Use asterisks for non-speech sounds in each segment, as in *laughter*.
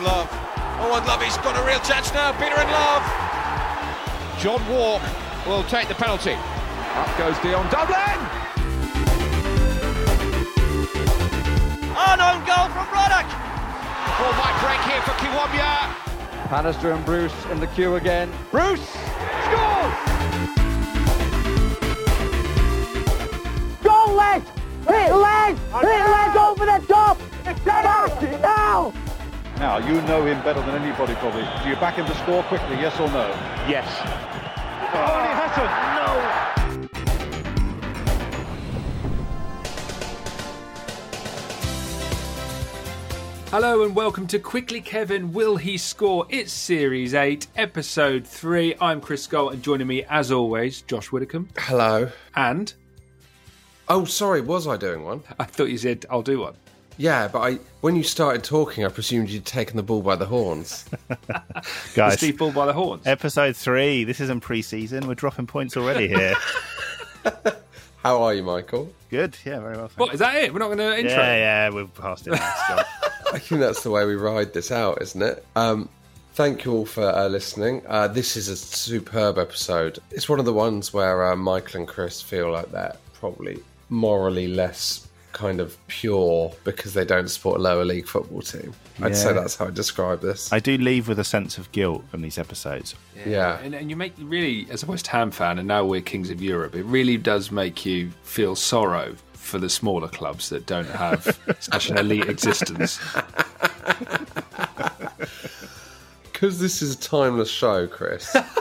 Love. Oh, and Love, he's got a real chance now. Peter and Love. John Walk will take the penalty. Up goes Dion Dublin. An own goal from Ruddock. Ball might break here for Kiwomya. Pallister and Bruce in the queue again. Bruce scores! Go leg! Hit leg! Hit leg over the top! Back now! Now, you know him better than anybody probably. Do you back him to score quickly, yes or no? Yes. Oh, he hasn't! Hello and welcome to Quickly Kevin Will He Score? It's Series 8, Episode 3. I'm Chris Scull and joining me as always, Josh Widdicombe. Hello. And Oh, sorry, was I doing one? I thought you said I'll do one. Yeah, but I when you started talking, I presumed you'd taken the ball by the horns. *laughs* The Guys, Steve Ball by the horns. episode three. This isn't pre-season. We're dropping points already here. *laughs* *laughs* How are you, Michael? Good. Yeah, very well. What, Thanks. is that it? We're not going to intro? Yeah, yeah. We're past it. now, Scott. I think that's the way we ride this out, isn't it? Um, thank you all for uh, listening. Uh, this is a superb episode. It's one of the ones where uh, Michael and Chris feel like they're probably morally less kind of pure because they don't support a lower league football team. I'd say that's how I describe this. I do leave with a sense of guilt from these episodes. yeah. And, and you make really, as a West Ham fan, and now we're kings of Europe, it really does make you feel sorrow for the smaller clubs that don't have *laughs* such an elite existence. *laughs* Because this is a timeless show, Chris. *laughs*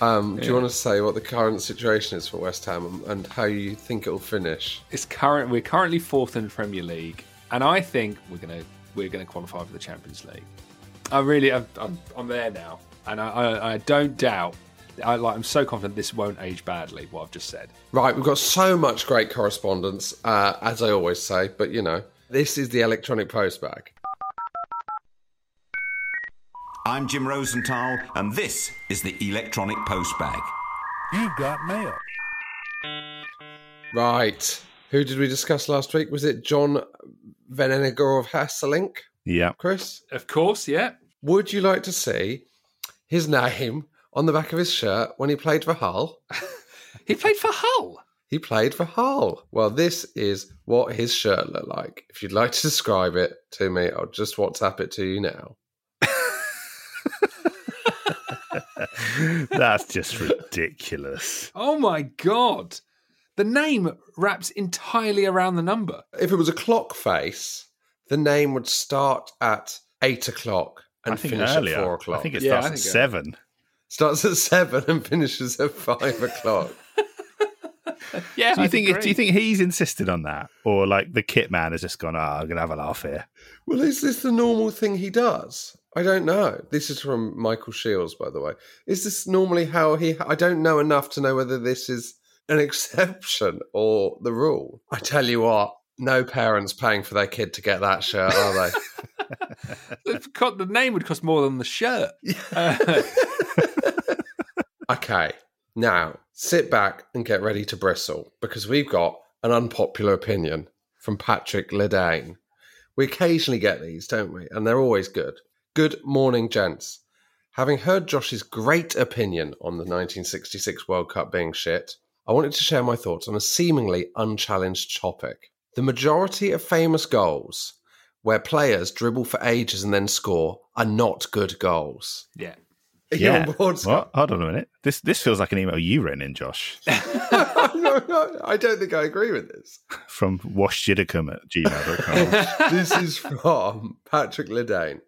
um, do you want to say what the current situation is for West Ham and, how you think it'll finish? It's current. We're currently fourth in the Premier League, and I think we're gonna we're gonna qualify for the Champions League. I really, I'm, I'm, I'm there now, and I, I, I don't doubt. I like. I'm so confident this won't age badly. What I've just said. Right, we've got so much great correspondence, uh, as I always say, but you know, this is the electronic postbag. I'm Jim Rosenthal, and this is the Electronic Postbag. You've got mail. Right. Who did we discuss last week? Was it John Vennegoor of Hesselink? Yeah. Chris? Of course, yeah. Would you like to see his name on the back of his shirt when he played for Hull? *laughs* He played for Hull. He played for Hull. Well, this is what his shirt looked like. If you'd like to describe it to me, I'll just WhatsApp it to you now. *laughs* That's just ridiculous. Oh my god, the name wraps entirely around the number. If it was a clock face, the name would start at eight o'clock and I think finish earlier. at four o'clock. I think it Yeah, starts I at think so. seven. starts at seven and finishes at five o'clock. *laughs* Yeah, Do you I think? agree. Do you think he's insisted on that, or like the kit man has just gone? Oh, I'm gonna have a laugh here. Well, is this the normal thing he does? I don't know. This is from Michael Shields, by the way. Is this normally how he? I don't know enough to know whether this is an *laughs* exception or the rule. I tell you what, no parents paying for their kid to get that shirt, are they? *laughs* the name would cost more than the shirt. Uh, *laughs* Okay, now sit back and get ready to bristle because we've got an unpopular opinion from Patrick Ledane. We occasionally get these, don't we? And they're always good. Good morning, gents. Having heard Josh's great opinion on the 1966 World Cup being shit, I wanted to share my thoughts on a seemingly unchallenged topic. The majority of famous goals where players dribble for ages and then score are not good goals. yeah. Are you on board, Scott? What? Hold on a minute. This this feels like an email you ran in, Josh, no, *laughs* no, I don't think I agree with this. from joshwiddicombe at gmail.com. *laughs* this is from Patrick Ledane.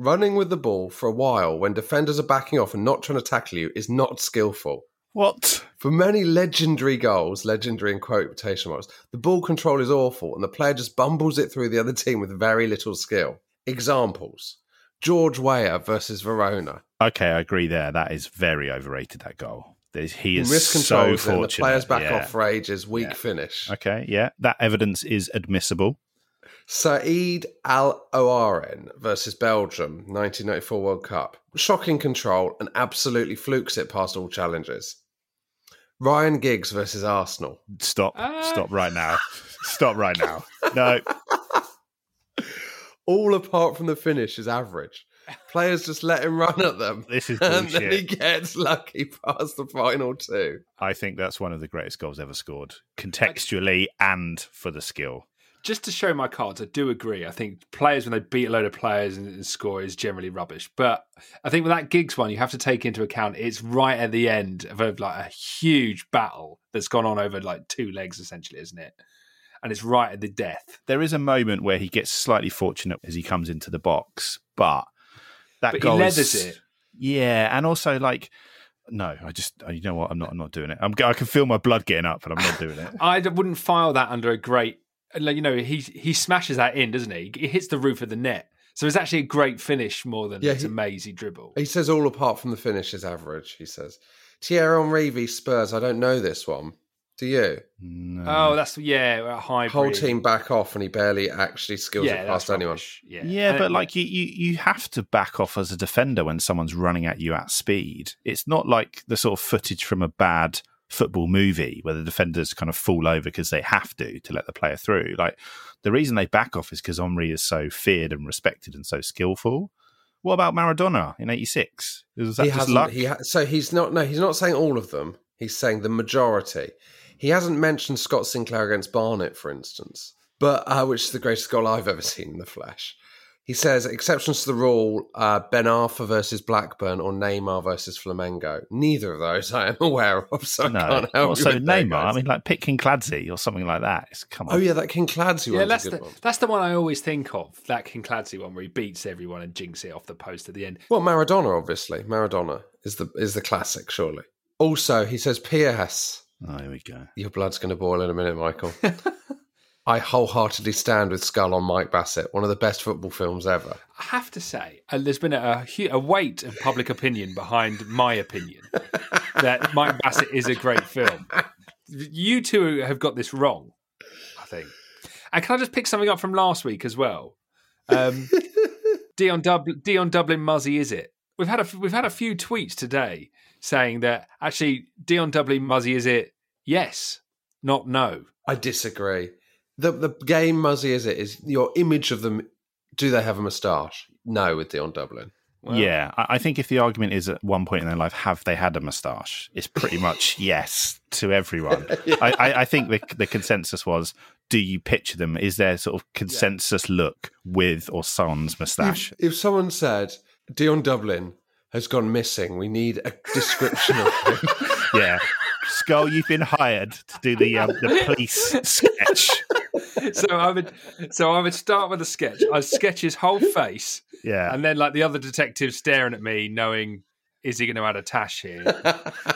Running with the ball for a while when defenders are backing off and not trying to tackle you is not skillful. what? For many legendary goals, legendary in quotation marks, the ball control is awful and the player just bumbles it through the other team with very little skill. Examples George Weah versus Verona. Okay, I agree there. That is very overrated, that goal. There's, he is Risk so fortunate. the players back yeah. off for ages, weak Yeah. finish. Okay, yeah. That evidence is admissible. Saeed Al Owairan versus Belgium, 1994 World Cup. Shocking control and absolutely flukes it past all challenges. Ryan Giggs versus Arsenal. Stop. Ah. Stop right now. Stop right now. No. *laughs* All apart from the finish is average. Players just let him run at them. This is *laughs* and then he gets lucky past the final two. I think that's one of the greatest goals ever scored, contextually and for the skill. Just to show my cards, I do agree. I think players, when they beat a load of players and, and score, is generally rubbish. But I think with that Giggs one, you have to take into account it's right at the end of a, like a huge battle that's gone on over like two legs, essentially, isn't it? And it's right at the death. There is a moment where he gets slightly fortunate as he comes into the box, but that But he leathers is, it. Yeah, and also like, no, I just you know what, I'm not, I'm not doing it. I'm, I can feel my blood getting up, but I'm not doing it. *laughs* I wouldn't file that under a great, like you know, he he smashes that in, doesn't he? It hits the roof of the net, so it's actually a great finish more than Yeah, it's he- a mazy dribble. He says all apart from the finish is average, he says. Thierry Henry v Spurs, I don't know this one. Do you? No. Oh, that's yeah, a hybrid. Whole team back off and he barely actually skills yeah, it past anyone. Yeah, Yeah, And but like you, you, you have to back off as a defender when someone's running at you at speed. It's not like the sort of footage from a bad football movie where the defenders kind of fall over because they have to to let the player through. Like the reason they back off is because Henry is so feared and respected and so skillful. What about Maradona in '86? Was that he just luck? He ha- so he's not. No, he's not saying all of them. He's saying the majority. He hasn't mentioned Scott Sinclair against Barnet, for instance, but uh, which is the greatest goal I've ever seen in the flesh. He says exceptions to the rule: uh, Ben Arfa versus Blackburn or Neymar versus Flamengo. Neither of those I am *laughs* aware of, so I can't help Also you with that, Neymar. I mean, like pick Kinkladze or something like that. It's, come on. oh yeah, that Kinkladze yeah, one's that's the one. that's the one I always think of. That Kinkladze one where he beats everyone and jinx it off the post at the end. Well, Maradona, obviously. Maradona is the is the classic, surely. Also, he says, "P.S. Oh, here we go. Your blood's going to boil in a minute, Michael. *laughs* I wholeheartedly stand with Scull on Mike Bassett, one of the best football films ever. I have to say, uh, there's been a, a, weight of public opinion behind my opinion *laughs* that Mike Bassett is a great film. You two have got this wrong, I think. And can I just pick something up from last week as well? Um, *laughs* Dion, Dub- Dion Dublin Muzzy, is it? We've had a we've had a few tweets today saying that actually Dion Dublin Muzzy, is it? Yes, not no. I disagree. The the game Muzzy is it is your image of them. Do they have a moustache? No, with Dion Dublin. yeah, I, I think if the argument is at one point in their life, have they had a moustache? It's pretty *laughs* much yes to everyone. *laughs* I, I, I think the the consensus was: Do you picture them? Is there sort of consensus look with or sans moustache? If, if someone said Dion Dublin has gone missing, we need a description of him. *laughs* yeah, Scull, you've been hired to do the um, the police sketch. So I would so I would start with a sketch. I'd sketch his whole face. Yeah. And then like the other detectives staring at me, knowing is he going to add a tash here?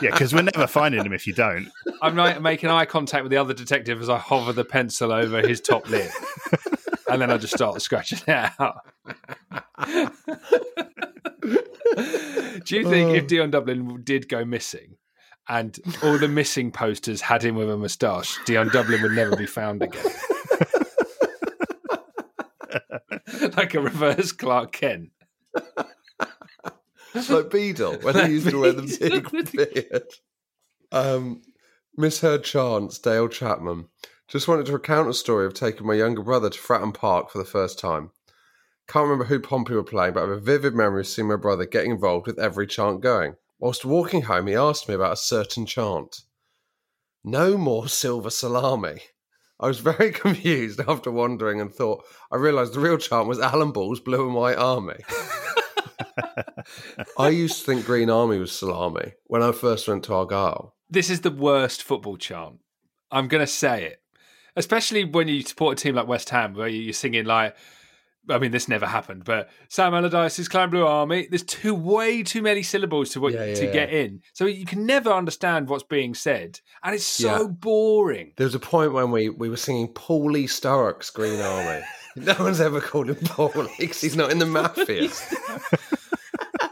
Yeah, because we're never finding him if you don't. I'm like making eye contact with the other detective as I hover the pencil over his top lip. and then I just start scratching it out. Do you think if oh. Dion Dublin did go missing and all the missing posters had him with a moustache, Dion Dublin would never be found again? *laughs* like a reverse Clark Kent. It's like Beadle when he used to wear *laughs* the big beard. Um, misheard chance, Dale Chapman. Just wanted to recount a story of taking my younger brother to Fratton Park for the first time. Can't remember who Pompey were playing, but I have a vivid memory of seeing my brother getting involved with every chant going. Whilst walking home, he asked me about a certain chant. No more silver salami. I was very *laughs* confused after wandering and thought I realised the real chant was Alan Ball's Blue and White Army. *laughs* I used to think Green Army was salami when I first went to Argyle. This is the worst football chant. I'm going to say it. Especially when you support a team like West Ham, where you're singing like, I mean, this never happened, but Sam Allardyce's Clan Blue Army. There's too way too many syllables to Yeah, yeah, to get in, so you can never understand what's being said, and it's so Yeah. boring. There was a point when we, we were singing Paulie Sturrock's Green Army. *laughs* no one's ever called him Paulie because he's not in the mafia. *laughs*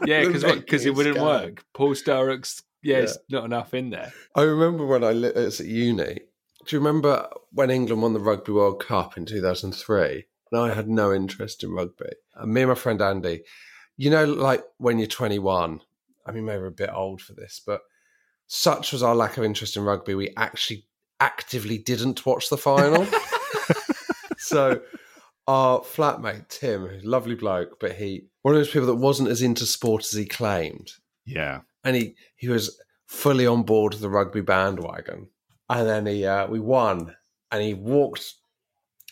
Yeah, *laughs* because because it wouldn't work. Paul Sturrock's yeah, Yeah. it's not enough in there. I remember when I was at uni. Do you remember when England won the Rugby World Cup in 2003? And I had no interest in rugby. And me and my friend Andy, you know, like when you're 21, I mean, maybe we're a bit old for this, but such was our lack of interest in rugby, we actually actively didn't watch the final. *laughs* so our flatmate, Tim, lovely bloke, but he, one of those people that wasn't as into sport as he claimed Yeah. and he he was fully on board the rugby bandwagon. And then he uh, we won, and he walked.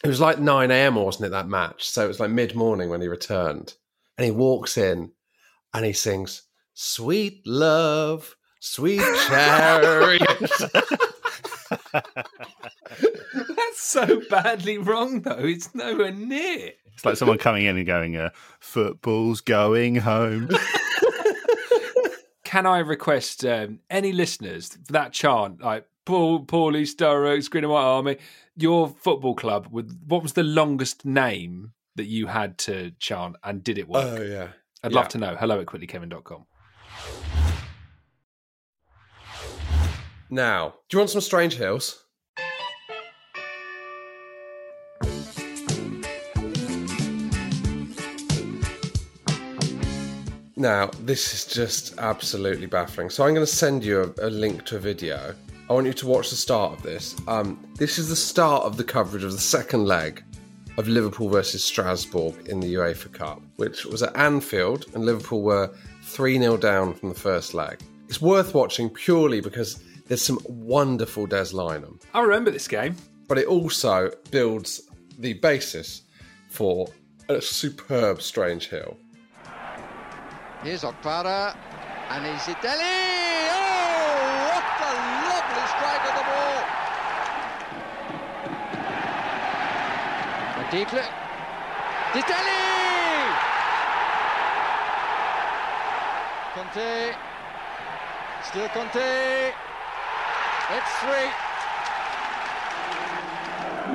It was like nine a.m. wasn't it that match? So it was like mid morning when he returned, and he walks in, and he sings "Sweet Love, Sweet *laughs* Chariot." *laughs* That's so badly wrong, though. It's nowhere near. It's like someone coming in and going, uh, "Football's going home." *laughs* Can I request um, any listeners for that chant, like Paul, Paulie Sturrock's Green and White Army, your football club? With what was the longest name that you had to chant, and did it work? oh yeah, I'd yeah. love to know. Hello at quicklykevin.com. Now, do you want some Strange Hills? Now, this is just absolutely baffling. So, I'm going to send you a, a link to a video. I want you to watch the start of this. Um, this is the start of the coverage of the second leg of Liverpool versus Strasbourg in the UEFA Cup, which was at Anfield, and Liverpool were 3 0 down from the first leg. It's worth watching purely because there's some wonderful Des Lynam, I remember this game. but it also builds the basis for a superb Strange Hill. Here's Okpara, and he's Ideli. Oh, what a lovely strike of the ball! Adikle. Dideli! Conte. Still Conte. It's three.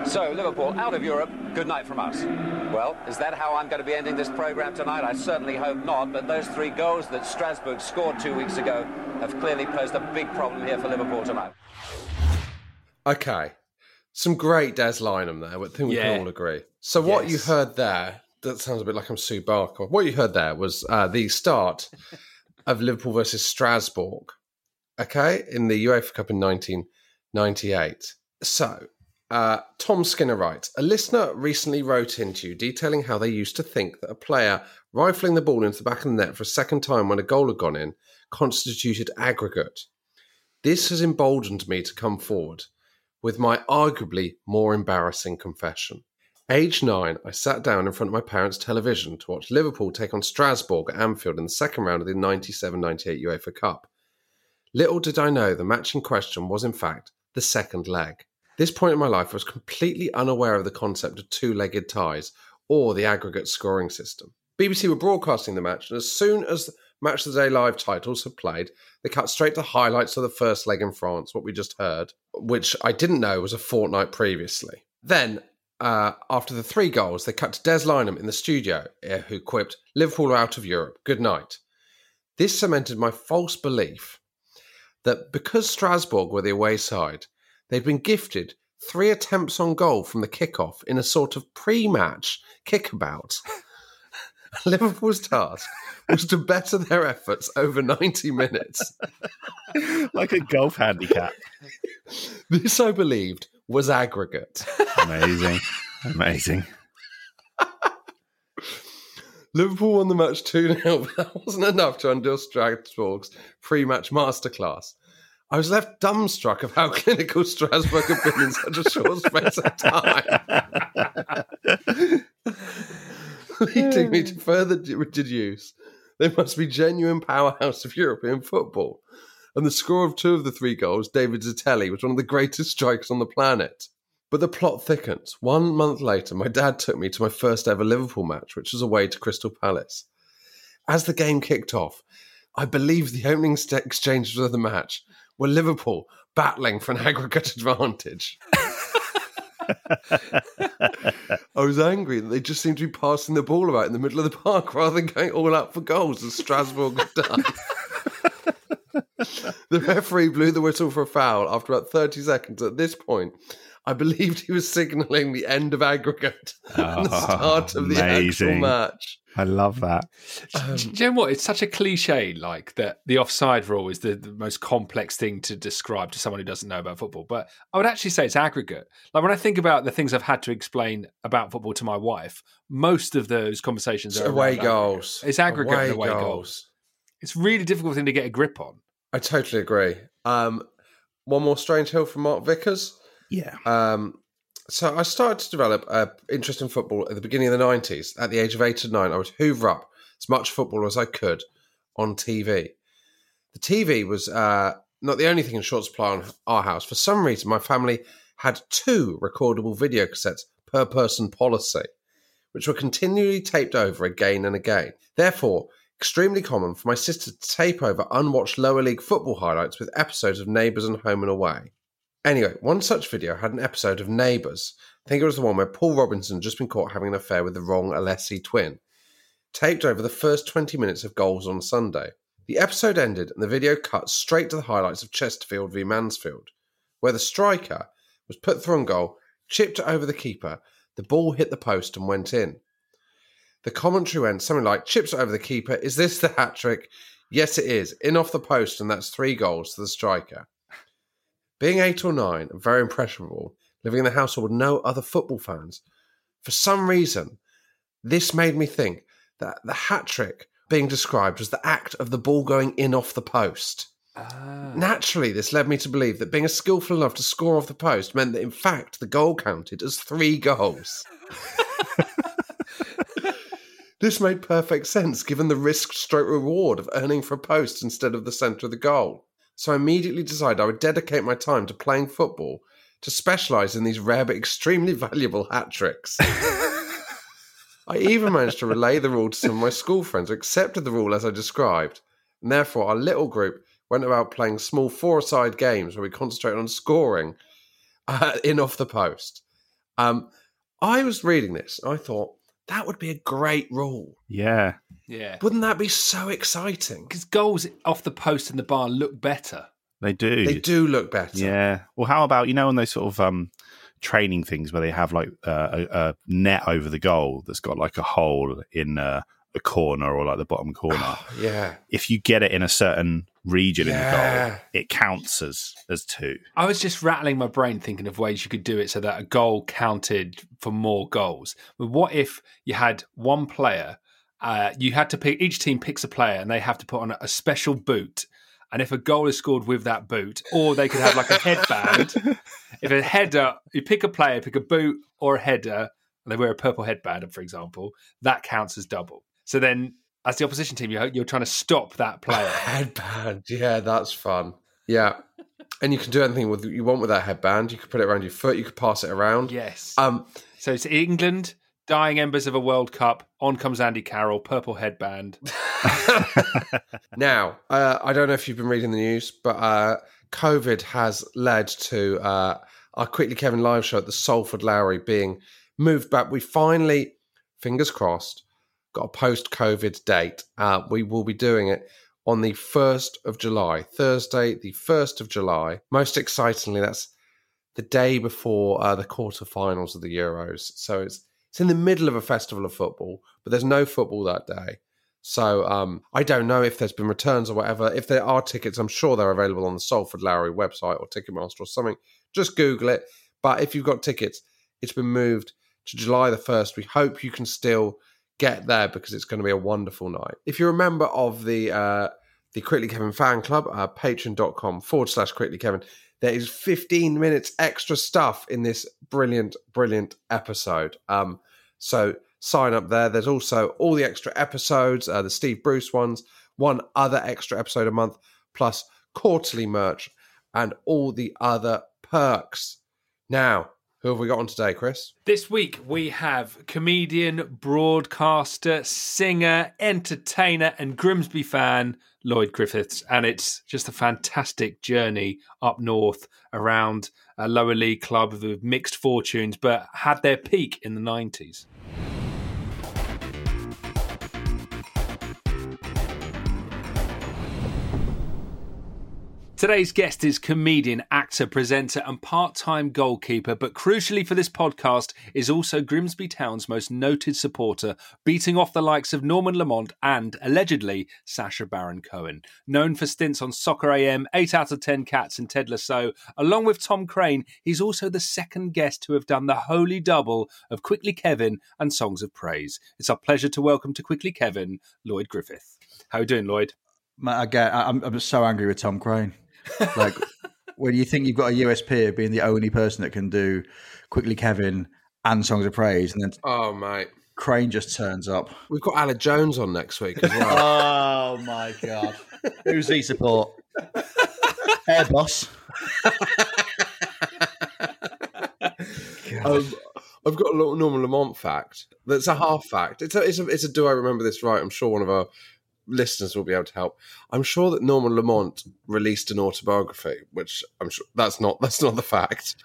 So, Liverpool out of Europe, good night from us. Well, is that how I'm going to be ending this programme tonight? I certainly hope not, but those three goals that Strasbourg scored two weeks ago have clearly posed a big problem here for Liverpool tonight. Okay. Some great Des Lynam there, I think we Yeah. can all agree. So what you heard there, that sounds a bit like I'm Sue Barker. What you heard there was uh, the start *laughs* of Liverpool versus Strasbourg, okay, in the UEFA Cup in 1998. So, uh, Tom Skinner writes, a listener recently wrote into you detailing how they used to think that a player rifling the ball into the back of the net for a second time when a goal had gone in constituted aggregate. This has emboldened me to come forward with my arguably more embarrassing confession. Age nine, I sat down in front of my parents' television to watch Liverpool take on Strasbourg at Anfield in the second round of the 97 98 UEFA Cup. Little did I know the match in question was, in fact, the second leg. This point in my life, I was completely unaware of the concept of two legged ties or the aggregate scoring system. BBC were broadcasting the match, and as soon as Match of the Day live titles had played, they cut straight to highlights of the first leg in France, what we just heard, which I didn't know was a fortnight previously. Then, uh, after the three goals, they cut to Des Lynam in the studio, uh, who quipped, Liverpool are out of Europe. Good night. This cemented my false belief that because Strasbourg were the away side, they'd been gifted three attempts on goal from the kickoff in a sort of pre match kickabout *laughs* *laughs* Liverpool's task was to better their efforts over 90 minutes. *laughs* like a golf handicap. This, I believed, was aggregate. Amazing. Amazing. Liverpool won the match 2 0, but that wasn't enough to undo Strasbourg's pre match masterclass. I was left dumbstruck of how *laughs* clinical Strasbourg had been in such a short space of time. *laughs* Leading me to hmm. further deduce they must be genuine powerhouse of European football. And the score of two of the three goals, David Zitelli, was one of the greatest strikers on the planet. But the plot thickens. One month later, my dad took me to my first ever Liverpool match, which was away to Crystal Palace. As the game kicked off, I believe the opening exchanges of the match were Liverpool battling for an *laughs* aggregate advantage. I was angry that they just seemed to be passing the ball about in the middle of the park *laughs* rather than going all out for goals as Strasbourg had done. *laughs* the referee blew the whistle for a foul after about 30 seconds. At this point, I believed he was signalling the end of aggregate *laughs* and the start of the actual match. I love that. Do you know what? It's such a cliche, like that the offside rule is the, the most complex thing to describe to someone who doesn't know about football. But I would actually say it's aggregate. Like when I think about the things I've had to explain about football to my wife, most of those conversations It's are away goals. Aggregate. It's aggregate Away and away goals. goals. It's really difficult thing to get a grip on. I totally agree. Um, one more strange hill from Mark Vickers. Yeah. Um, so I started to develop an interest in football at the beginning of the 90s. At the age of eight or nine, I would hoover up as much football as I could on TV. The TV was uh, not the only thing in short supply on our house. For some reason, my family had two recordable video cassettes per person policy, which were continually taped over again and again. Therefore, extremely common for my sister to tape over unwatched lower league football highlights with episodes of Neighbours and Home and Away. Anyway, one such video had an episode of Neighbours. I think it was the one where Paul Robinson had just been caught having an affair with the wrong Alessi twin. Taped over the first 20 minutes of goals on Sunday. The episode ended and the video cut straight to the highlights of Chesterfield v Mansfield, where the striker was put through on goal, chipped over the keeper, the ball hit the post and went in. The commentary went something like, chips over the keeper, is this the hat trick? Yes, it is. In off the post, and that's three goals to the striker. Being eight or nine and very impressionable, living in the household with no other football fans, for some reason, this made me think that the hat trick being described was the act of the ball going in off the post. Ah. Naturally, this led me to believe that being a skillful enough to score off the post meant that, in fact, the goal counted as three goals. *laughs* this made perfect sense given the risk stroke reward of earning for a post instead of the centre of the goal. So I immediately decided I would dedicate my time to playing football to specialise in these rare but extremely *laughs* valuable hat tricks. *laughs* I even managed to relay the rule to some of my school friends who accepted the rule as I described, and therefore our little group went about playing small four-a-side games where we concentrated on scoring uh, in off the post. Um, I was reading this, and I thought that would be a great rule. Yeah. Yeah. Wouldn't that be so exciting? Because goals off the post in the bar look better. They do. They do look better. Yeah. Well, how about you know on those sort of um, training things where they have like uh, a, a net over the goal that's got like a hole in uh, a corner or like the bottom corner. Yeah. If you get it in a certain region in the goal, it counts as as two. I was just rattling my brain thinking of ways you could do it so that a goal counted for more goals. But what if you had one player? Uh, you had to pick. Each team picks a player, and they have to put on a, a special boot. And if a goal is scored with that boot, or they could have like a headband. *laughs* if a header, you pick a player, pick a boot or a header, and they wear a purple headband, for example, that counts as double. So then, as the opposition team, you're, you're trying to stop that player. *laughs* Headband. Yeah, that's fun. Yeah. And you can do anything with you want with that headband. You could put it around your foot. You could pass it around. Yes. Um. So it's England, dying embers of a World Cup. On comes Andy Carroll, purple headband. *laughs* *laughs* Now, uh, I don't know if you've been reading the news, but uh, COVID has led to uh, our Quickly Kevin live show at the Salford Lowry being moved back. We finally, fingers crossed, got a post COVID date. Uh, we will be doing it on the 1st of July, Thursday, the 1st of July. Most excitingly, that's the day before uh, the quarterfinals of the Euros. So it's It's in the middle of a festival of football, but there's no football that day. So um, I don't know if there's been returns or whatever. If there are tickets, I'm sure they're available on the Salford Lowry website or Ticketmaster or something. Just Google it. But if you've got tickets, it's been moved to July the 1st. We hope you can still get there because it's going to be a wonderful night. If you're a member of the uh, the Quickly Kevin fan club, uh, patreon.com forward slash Quickly Kevin, there is 15 minutes extra stuff in this brilliant, brilliant episode. Um, so sign up there. There's also all the extra episodes, uh, the Steve Bruce ones, one other extra episode a month, plus quarterly merch and all the other perks. Now, who have we got on today, Chris? This week we have comedian, broadcaster, singer, entertainer, and Grimsby fan Lloyd Griffith, and it's just a fantastic journey up north around a lower league club with mixed fortunes, but had their peak in the 90s. Today's guest is comedian, actor, presenter, and part time goalkeeper, but crucially for this podcast, is also Grimsby Town's most noted supporter, beating off the likes of Norman Lamont and, allegedly, Sacha Baron Cohen. Known for stints on Soccer AM, 8 out of 10 Cats, and Ted Lasso, along with Tom Craine, he's also the second guest to have done the holy double of Quickly Kevin and Songs of Praise. It's our pleasure to welcome to Quickly Kevin, Lloyd Griffith. How you doing, Lloyd? I'm, I'm so angry with Tom Craine. Like when you think you've got a USP of being the only person that can do quickly Kevin and songs of praise, and then oh mate, Craine just turns up. We've got Aled Jones on next week as well. oh my god, who's he support? Air boss. um, I've got a little Norman Lamont fact. That's a half fact. It's a, it's a, it's a. Do I remember this right? I'm sure one of our listeners will be able to help. I'm sure that Norman Lamont released an autobiography, which I'm sure that's not that's not the fact.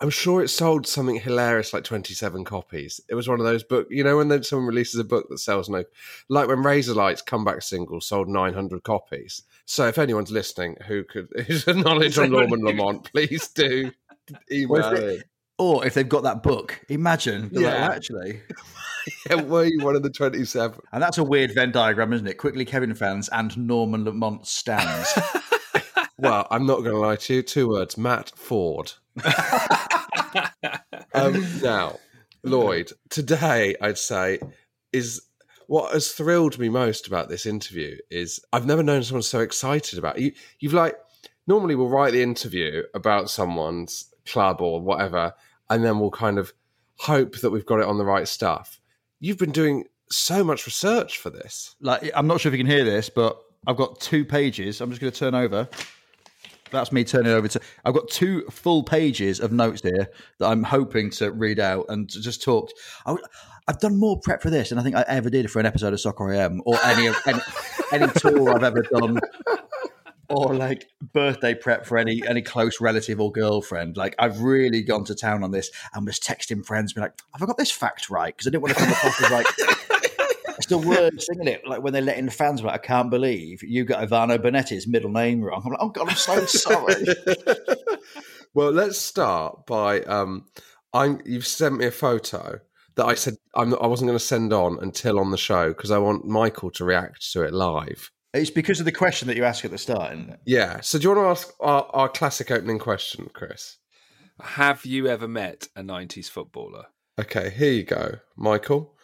I'm sure it sold something hilarious like 27 copies. It was one of those book, you know, when then someone releases a book that sells no, like when Razorlight's comeback single sold 900 copies. So if anyone's listening who could *laughs* who's a knowledge on Norman Lamont, please do *laughs* email it. Or if they've got that book, imagine. Yeah. Like, well, actually. *laughs* yeah, were you one of the 27? And that's a weird Venn diagram, isn't it? Quickly Kevin fans and Norman Lamont stands. *laughs* well, I'm not going to lie to you. Two words Matt Ford. *laughs* um, now, Lloyd, today I'd say is what has thrilled me most about this interview is I've never known someone so excited about it. you. You've like normally we'll write the interview about someone's club or whatever, and then we'll kind of hope that we've got it on the right stuff. You've been doing so much research for this. Like, I'm not sure if you can hear this, but I've got two pages. I'm just going to turn over. That's me turning over to. I've got two full pages of notes here that I'm hoping to read out and to just talk. I, have done more prep for this than I think I ever did for an episode of Soccer AM or any any, any tour I've ever done or like birthday prep for any any close relative or girlfriend. Like I've really gone to town on this and was texting friends, be like, "Have I got this fact right?" Because I didn't want to come across as like. *laughs* It's the words, isn't it? Like when they're letting the fans like, I can't believe you got Ivano Bonetti's middle name wrong. I'm like, oh god, I'm so sorry. *laughs* well, let's start by um, I'm. You've sent me a photo that I said I'm, I wasn't going to send on until on the show because I want Michael to react to it live. It's because of the question that you ask at the start, isn't it? Yeah. So do you want to ask our, our classic opening question, Chris? Have you ever met a 90s footballer? Okay, here you go. Michael,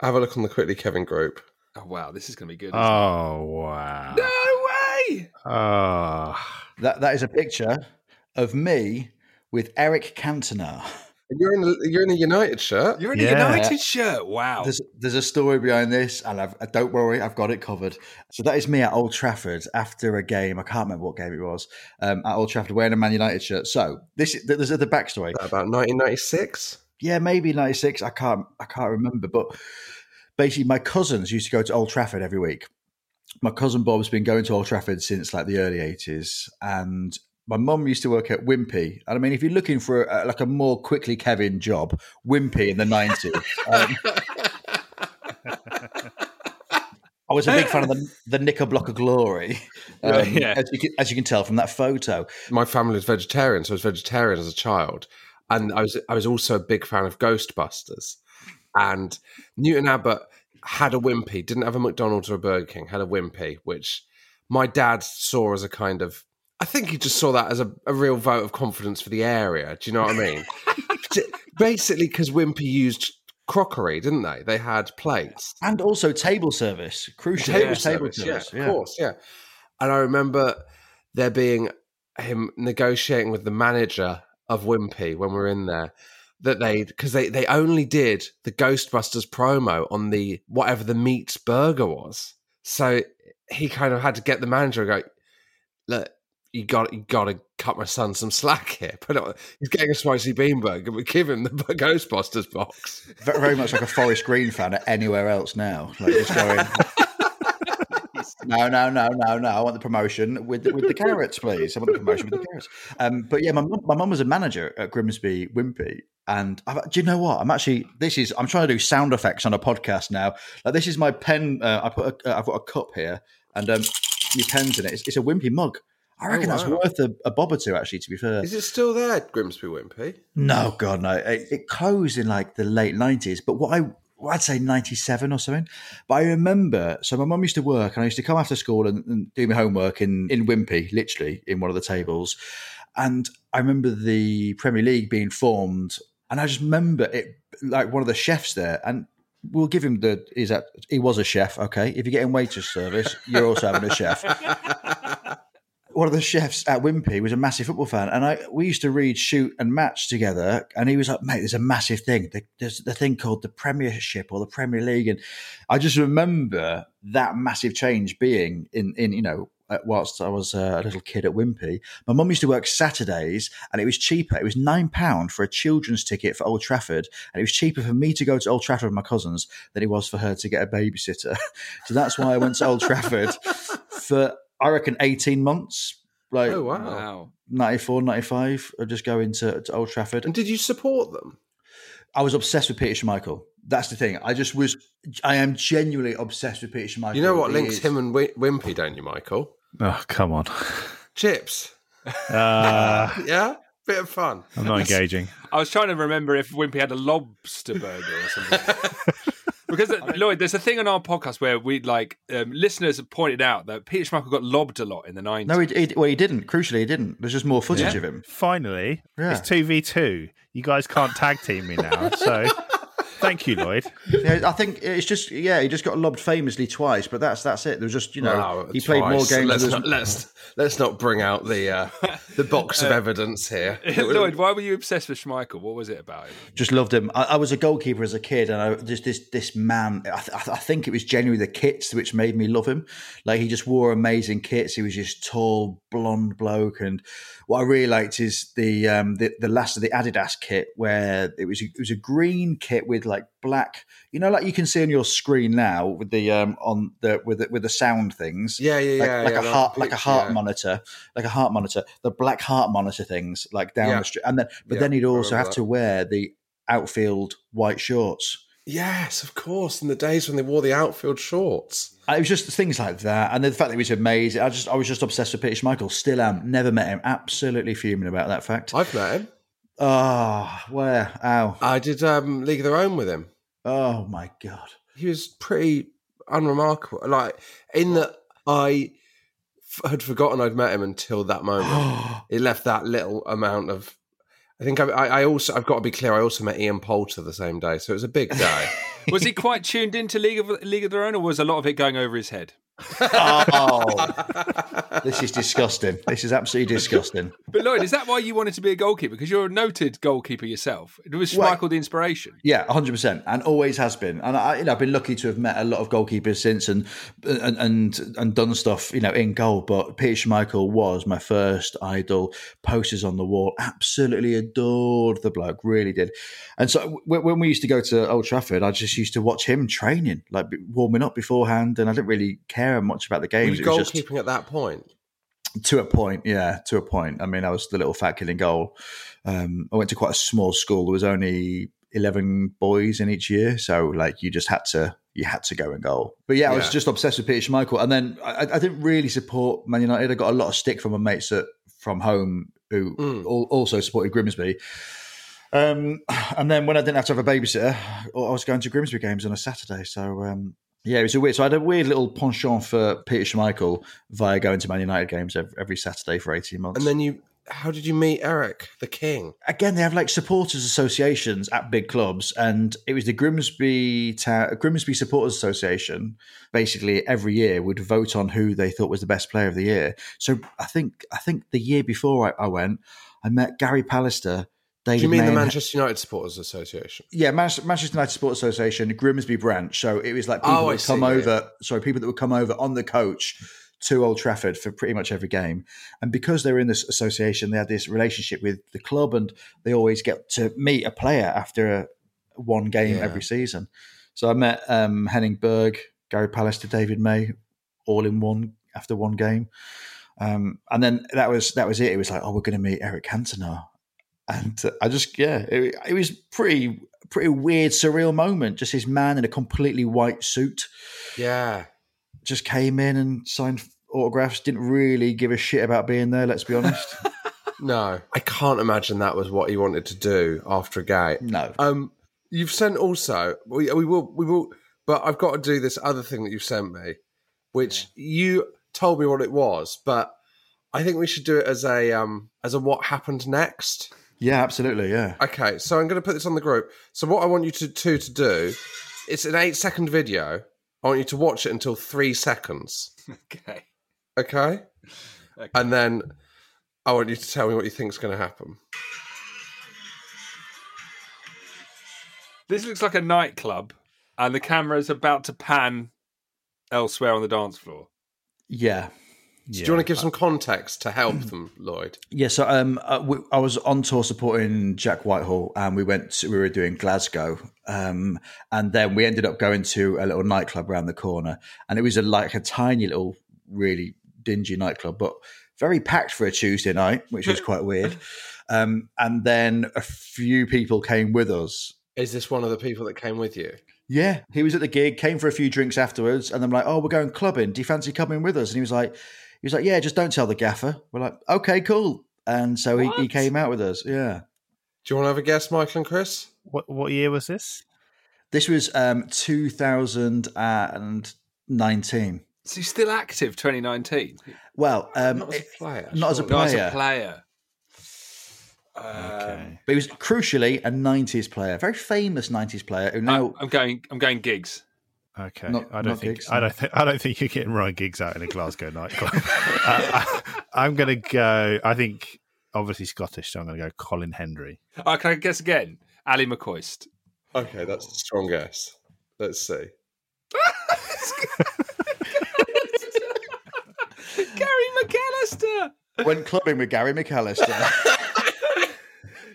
have a look on the Quickly Kevin group. Oh, wow. This is going to be good. Oh, wow. No way. Oh. That, that is a picture of me with Eric Cantona. *laughs* You're in a, you're in a United shirt. You're in yeah. a United shirt. Wow. There's there's a story behind this, and I've, uh, don't worry, I've got it covered. So that is me at Old Trafford after a game. I can't remember what game it was. Um, at Old Trafford, wearing a Man United shirt. So this there's the backstory. About 1996. Yeah, maybe 96. I can't I can't remember, but basically, my cousins used to go to Old Trafford every week. My cousin Bob's been going to Old Trafford since like the early 80s, and my mum used to work at Wimpy, and I mean, if you're looking for a, like a more quickly Kevin job, Wimpy in the nineties. Um, *laughs* I was a big fan of the, the Knickerbocker Glory, *laughs* um, yeah. as, you can, as you can tell from that photo. My family was vegetarian, so I was vegetarian as a child, and I was I was also a big fan of Ghostbusters. and Newton Abbot had a Wimpy, didn't have a McDonald's or a Burger King, had a Wimpy, which my dad saw as a kind of. I think he just saw that as a, a real vote of confidence for the area. Do you know what I mean? *laughs* Basically, because Wimpy used crockery, didn't they? They had plates and also table service. Crucial table, table service, service. Yeah, of course, yeah. And I remember there being him negotiating with the manager of Wimpy when we were in there that they because they they only did the Ghostbusters promo on the whatever the meat burger was. So he kind of had to get the manager and go, look, you got you got to cut my son some slack here. But he's getting a spicy bean burger, but give him the *laughs* Ghostbusters box. Very much like a Forest Green fan at anywhere else now. Like just going. *laughs* no, no, no, no, no. I want the promotion with with the carrots, please. I want the promotion with the carrots. Um, but yeah, my mum, my mum was a manager at Grimsby Wimpy, and I've, do you know what? I'm actually this is I'm trying to do sound effects on a podcast now. Like this is my pen. Uh, I put a, uh, I've got a cup here, and um, your pen's in it. It's, it's a Wimpy mug. I oh, reckon oh, wow. that's worth a, a, bob or two, actually, to be fair. Is it still there, Grimsby Wimpy? No, God, no. It, it, closed in like the late 90s. But what I well, I'd say 97 or something. But I remember, so my mum used to work and I used to come after school and, and, do my homework in, in Wimpy, literally in one of the tables. And I remember the Premier League being formed. And I just remember it, like one of the chefs there. And we'll give him the, he's at, he was a chef. Okay. If you're getting waitress service, you're also having a chef. *laughs* one of the chefs at Wimpy was a massive football fan, and I we used to read Shoot and Match together, and he was like, "Mate, there's a massive thing. There's the thing called the Premiership or the Premier League," and I just remember that massive change being in in you know whilst I was uh, a little kid at Wimpy. My mum used to work Saturdays, and it was cheaper. It was nine pound for a children's ticket for Old Trafford, and it was cheaper for me to go to Old Trafford with my cousins than it was for her to get a babysitter. *laughs* so that's why I went to Old Trafford *laughs* for I reckon 18 months. Like, oh, wow. 94, 95 of just going to, to Old Trafford. And did you support them? I was obsessed with Peter Schmeichel. That's the thing. I just was, I am genuinely obsessed with Peter Schmeichel. You know what links him and Wimpy, don't you, Michael? Oh, come on. Chips. *laughs* Uh, *laughs* yeah? Bit of fun. I'm not *laughs* engaging. I was trying to remember if Wimpy had a lobster burger or something. Because uh, Lloyd, there's a thing on our podcast where we like um, listeners have pointed out that Peter Schmeichel got lobbed a lot in the 90s. No, he, he, well, he didn't. Crucially, he didn't. There's just more footage Yeah. of him. Finally, Yeah. it's two v two. You guys can't tag team me now, so *laughs* thank you, Lloyd. Yeah, I think it's just yeah, he just got lobbed famously twice, but that's that's it. There was just you know Wow, he played more games. Let's than- not, let's, let's not bring out the uh, the box of *laughs* Uh, evidence here. *laughs* Lloyd, why were you obsessed with Schmeichel? What was it about him? just loved him. I, I was a goalkeeper as a kid, and I just this this man. I, th- I think it was genuinely the kits which made me love him. Like he just wore amazing kits. He was just tall, blonde bloke, and what I really liked is the um the, the last of the Adidas kit where it was it was a green kit with like black. You know, like you can see on your screen now with the um on the with the, with the sound things. Yeah, yeah, like, yeah, like yeah, a heart, like a heart yeah. monitor, like a heart monitor. The black heart monitor things, like down Yeah. the street, and then but then he'd also have that. to wear the outfield white shorts. Yes, of course. In the days when they wore the outfield shorts. It was just things like that, and the fact that he was amazing. I just, I was just obsessed with Peter Schmeichel. Still am. Never met him. Absolutely fuming about that fact. I've met him. Oh, where? Ow. I did um, League of Their Own with him. Oh my god. He was pretty unremarkable. Like in that I f- had forgotten I'd met him until that moment. *gasps* it left that little amount of. I think I, I also I've got to be clear. I also met Ian Poulter the same day, so it was a big day. *laughs* Was he quite tuned into League of League of Their Own, or was a lot of it going over his head? Oh, this is disgusting. This is absolutely *laughs* disgusting. But Lloyd, is that why you wanted to be a goalkeeper? Because you're a noted goalkeeper yourself. Was Well- the inspiration? Yeah, hundred percent, and always has been. And I, you know, I've been lucky to have met a lot of goalkeepers since, and and and, and done stuff, you know, in goal. But Peter Schmeichel was my first idol. Posters on the wall, absolutely adored the bloke, really did. And so when we used to go to Old Trafford, I just used to watch him training, like warming up beforehand, and I didn't really care much about the Were games. you It was just goalkeeping at that point? to a point, yeah, to a point. I mean, I was the little fat kid in goal. Um, I went to quite a small school. There was only eleven boys in each year, so like you just had to you had to go in goal. But yeah, I was just obsessed with Peter Schmeichel, and then I, I didn't really support Man United. I got a lot of stick from my mates at, from home who Mm. al- also supported Grimsby. Um, and then when I didn't have to have a babysitter, I was going to Grimsby games on a Saturday. So um, yeah, it was a weird. So I had a weird little penchant for Peter Schmeichel via going to Man United games every, Saturday for eighteen months. And then you, how did you meet Eric, the King? again, they have like supporters associations at big clubs, and it was the Grimsby Ta- Grimsby Supporters Association. Basically, every year would vote on who they thought was the best player of the year. So I think I think the year before I, I went, I met Gary Pallister. David Do you mean May the Manchester United Supporters Association? yeah, Manchester, Manchester United Supporters Association, Grimsby branch. So it was like people Oh, that would come yeah. over. Sorry, people that would come over on the coach to Old Trafford for pretty much every game. And because they were in this association, they had this relationship with the club, and they always get to meet a player after a, one game Yeah. every season. So I met um, Henning Berg, Gary Pallister, David May, all in one after one game. Um, and then that was that was it. It was like, oh, we're going to meet Eric Cantona, and uh, I just yeah, it, it was pretty pretty weird, surreal moment. Just this man in a completely white suit Yeah. just came in and signed autographs. Didn't really give a shit about being there. Let's be honest. *laughs* No, I can't imagine that was what he wanted to do after a game. No. Um, you've sent also. We, we will. We will. But I've got to do this other thing that you've sent me, which you told me what it was. But I think we should do it as a um as a what happened next. Yeah, absolutely. Yeah. Okay, so I'm going to put this on the group. So what I want you to two to do, it's an eight second video. I want you to watch it until three seconds. Okay. Okay. And then I want you to tell me what you think is going to happen. This looks like a nightclub, and the camera is about to pan elsewhere on the dance floor. Yeah. Do you want to give some context to help them, Lloyd? Yeah, so um, uh, we, I was on tour supporting Jack Whitehall, and we went. To, we were doing Glasgow, um, and then we ended up going to a little nightclub around the corner, and it was a, like a tiny little, really dingy nightclub, but very packed for a Tuesday night, which was quite weird. *laughs* Um, and then a few people came with us. Is this one of the people that came with you? Yeah, he was at the gig, came for a few drinks afterwards, and I'm like, "Oh, we're going clubbing. Do you fancy coming with us?" And he was like, "He was like, yeah, just don't tell the gaffer." We're like, "Okay, cool." And so he, he came out with us. Yeah. Do you want to have a guess, Michael and Chris? What what year was this? This was um, 2019. So he's still active 2019? Well, um, Not as a player. not as a Not player, as a player. Okay. but he was crucially a 90s player, very famous 90s player who now. I'm going. I'm going gigs. Okay, Not- I don't think gigs, I don't think I don't think you're getting Ryan Giggs out in a Glasgow nightclub. *laughs* uh, I, am going to go. I think obviously Scottish, so I'm going to go Colin Hendry. Oh, can I guess again? Ally McCoist. Okay, that's a strong guess. Let's see. *laughs* Gary McAllister. went clubbing with Gary McAllister. *laughs*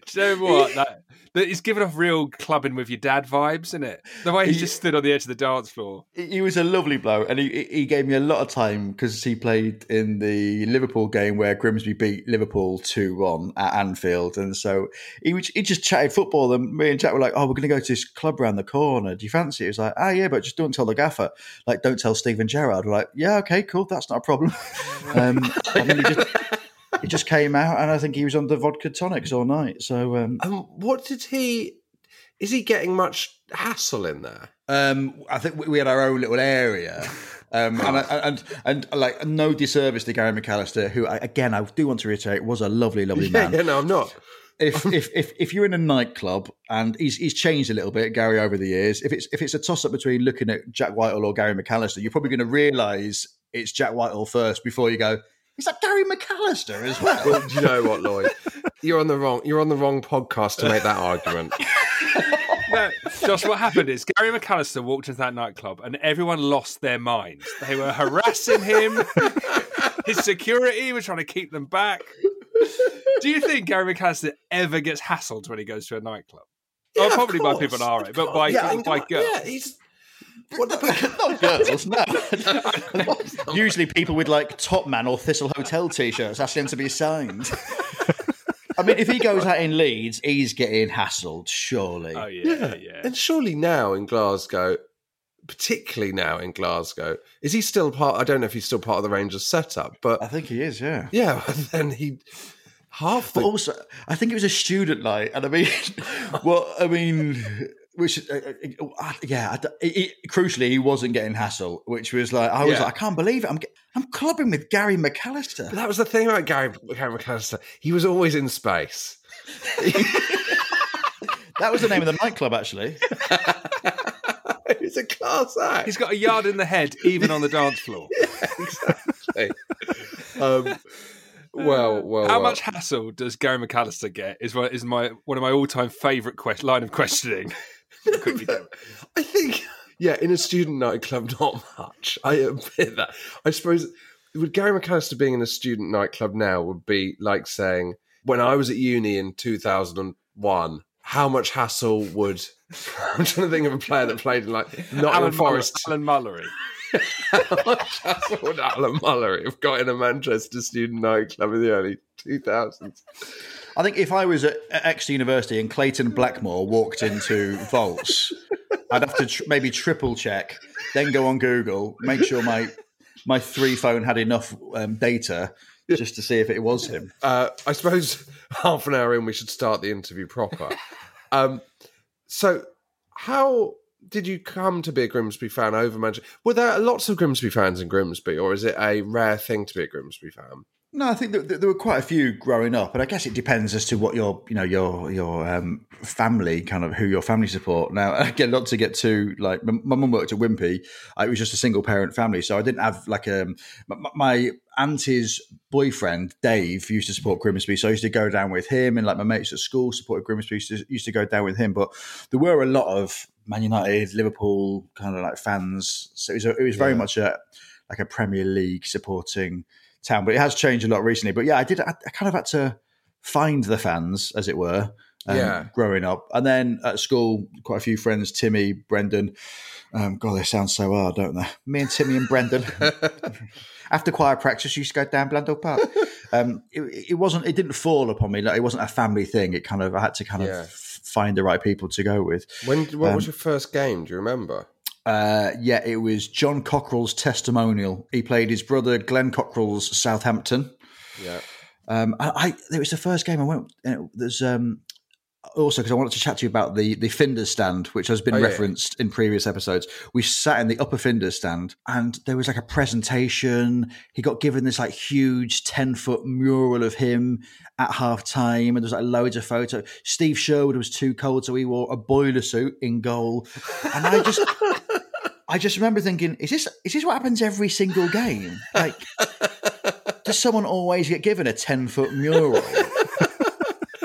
Do you know what? That, that he's giving off real clubbing with your dad vibes, isn't it? The way he He- just stood on the edge of the dance floor. he was a lovely bloke, and he he gave me a lot of time because he played in the Liverpool game where Grimsby beat Liverpool two one at Anfield, and so he was, he just chatted football. And me and Jack were like, "Oh, we're going to go to this club around the corner. Do you fancy?" it?" He was like, "Ah, yeah, but just don't tell the gaffer. Like, don't tell Steven Gerrard." We're like, "Yeah, okay, cool, that's not a problem." *laughs* um, and then he just he just came out, and I think he was on the vodka tonics all night. So um, Um, what did he? Is he getting much hassle in there? Um, I think we- had our own little area. Um, and, I- and and like no disservice to Gary McAllister, who I, again I do want to reiterate was a lovely, lovely Yeah, man. yeah, no, I'm not. If, *laughs* if if if you're in a nightclub and he's he's changed a little bit, Gary over the years. If it's if it's a toss up between looking at Jack Whitehall or Gary McAllister, you're probably going to realise it's Jack Whitehall first before you go. Is that Gary McAllister as well? Well, do you know what, Lloyd? You're on the wrong. You're on the wrong podcast to make that argument. *laughs* No, Josh, what happened is Gary McAllister walked into that nightclub and everyone lost their minds. They were harassing him. His security were trying to keep them back. Do you think Gary McAllister ever gets hassled when he goes to a nightclub? Yeah, oh, of probably by course, people our of age, but by. Yeah, by God, girls. Yeah, he's. What the, *laughs* Not girls, no. *laughs* Usually people with like Top Man or Thistle Hotel t-shirts asking him to be signed. I mean, if he goes out in Leeds, he's getting hassled, surely. Oh yeah, yeah. And surely now in Glasgow, particularly now in Glasgow, is he still part? I don't know if he's still part of the Rangers setup, but I think he is, yeah. yeah, *laughs* then he. half. But also, I think it was a student night, and I mean, well, I mean, which, uh, uh, yeah, I d- it- it- crucially, he wasn't getting hassle, which was like, I was Yeah. like, I can't believe it. I'm, I'm clubbing with Gary McAllister. But that was the thing about Gary, Gary McAllister. He was always in space. *laughs* That was the name of the nightclub, actually. *laughs* He's a class act. He's got a yard in the head, even on the dance floor. yeah, *laughs* exactly. um, well, well, How well. much hassle does Gary McAllister get? Is one, is my one of my all time favourite quest, line of questioning. Quickly *laughs* go. I think, yeah, in a student nightclub, *laughs* not much. I admit that. I suppose would Gary McAllister being in a student nightclub now would be like saying, when I was at uni in 2001, how much hassle would. *laughs* I'm trying to think of a player that played in like Nottingham Alan, Forest. Alan Mullery. how much hassle would Alan Mullery have got in a Manchester student nightclub in the early 2000s? I think if I was at at Exeter University and Clayton Blackmore walked into Vaults, *laughs* I'd have to tr- maybe triple check, then go on Google, make sure my my three phone had enough um, data just to see if it was him. Uh, I suppose *laughs* half an hour in, we should start the interview proper. um, so, how did you come to be a Grimsby fan over Manchester? Were there lots of Grimsby fans in Grimsby, or is it a rare thing to be a Grimsby fan? No, I think that there were quite a few growing up, but I guess it depends as to what your you know your your um, family kind of who your family support. Now, *laughs* again, not to get too like my my mum worked at Wimpy. I, it was just a single parent family, so I didn't have like um my, my auntie's boyfriend Dave used to support Grimsby, so I used to go down with him, and like my mates at school supported Grimsby, used to, used to go down with him. But there were a lot of Man United, Liverpool kind of like fans, so it was a, it was very Yeah. much a like a Premier League supporting town, but it has changed a lot recently. But yeah, I did. I, I kind of had to find the fans, as it were, um, Yeah. growing up. And then at school, quite a few friends, Timmy, Brendan. Um, God, they sound so hard, don't they? Me and Timmy and Brendan. *laughs* After choir practice, you used to go down Blundell Park. Um, it, it wasn't. It didn't fall upon me. Like it wasn't a family thing. It kind of. I had to kind Yeah. of find the right people to go with. When? What was Um, your first game? Do you remember? Uh, yeah, it was John Cockerill's testimonial. He played his brother Glenn Cockerill's Southampton. Yeah. Um, I, I it was the first game I went. There's um, also because I wanted to chat to you about the the Findus stand, which has been Oh, yeah. referenced in previous episodes. We sat in the upper Findus stand, and there was like a presentation. He got given this like huge ten foot mural of him at half time, and there was like loads of photos. Steve Sherwood was too cold, so he wore a boiler suit in goal, and I just. I just remember thinking, is this is this what happens every single game? Like, *laughs* does someone always get given a ten foot mural?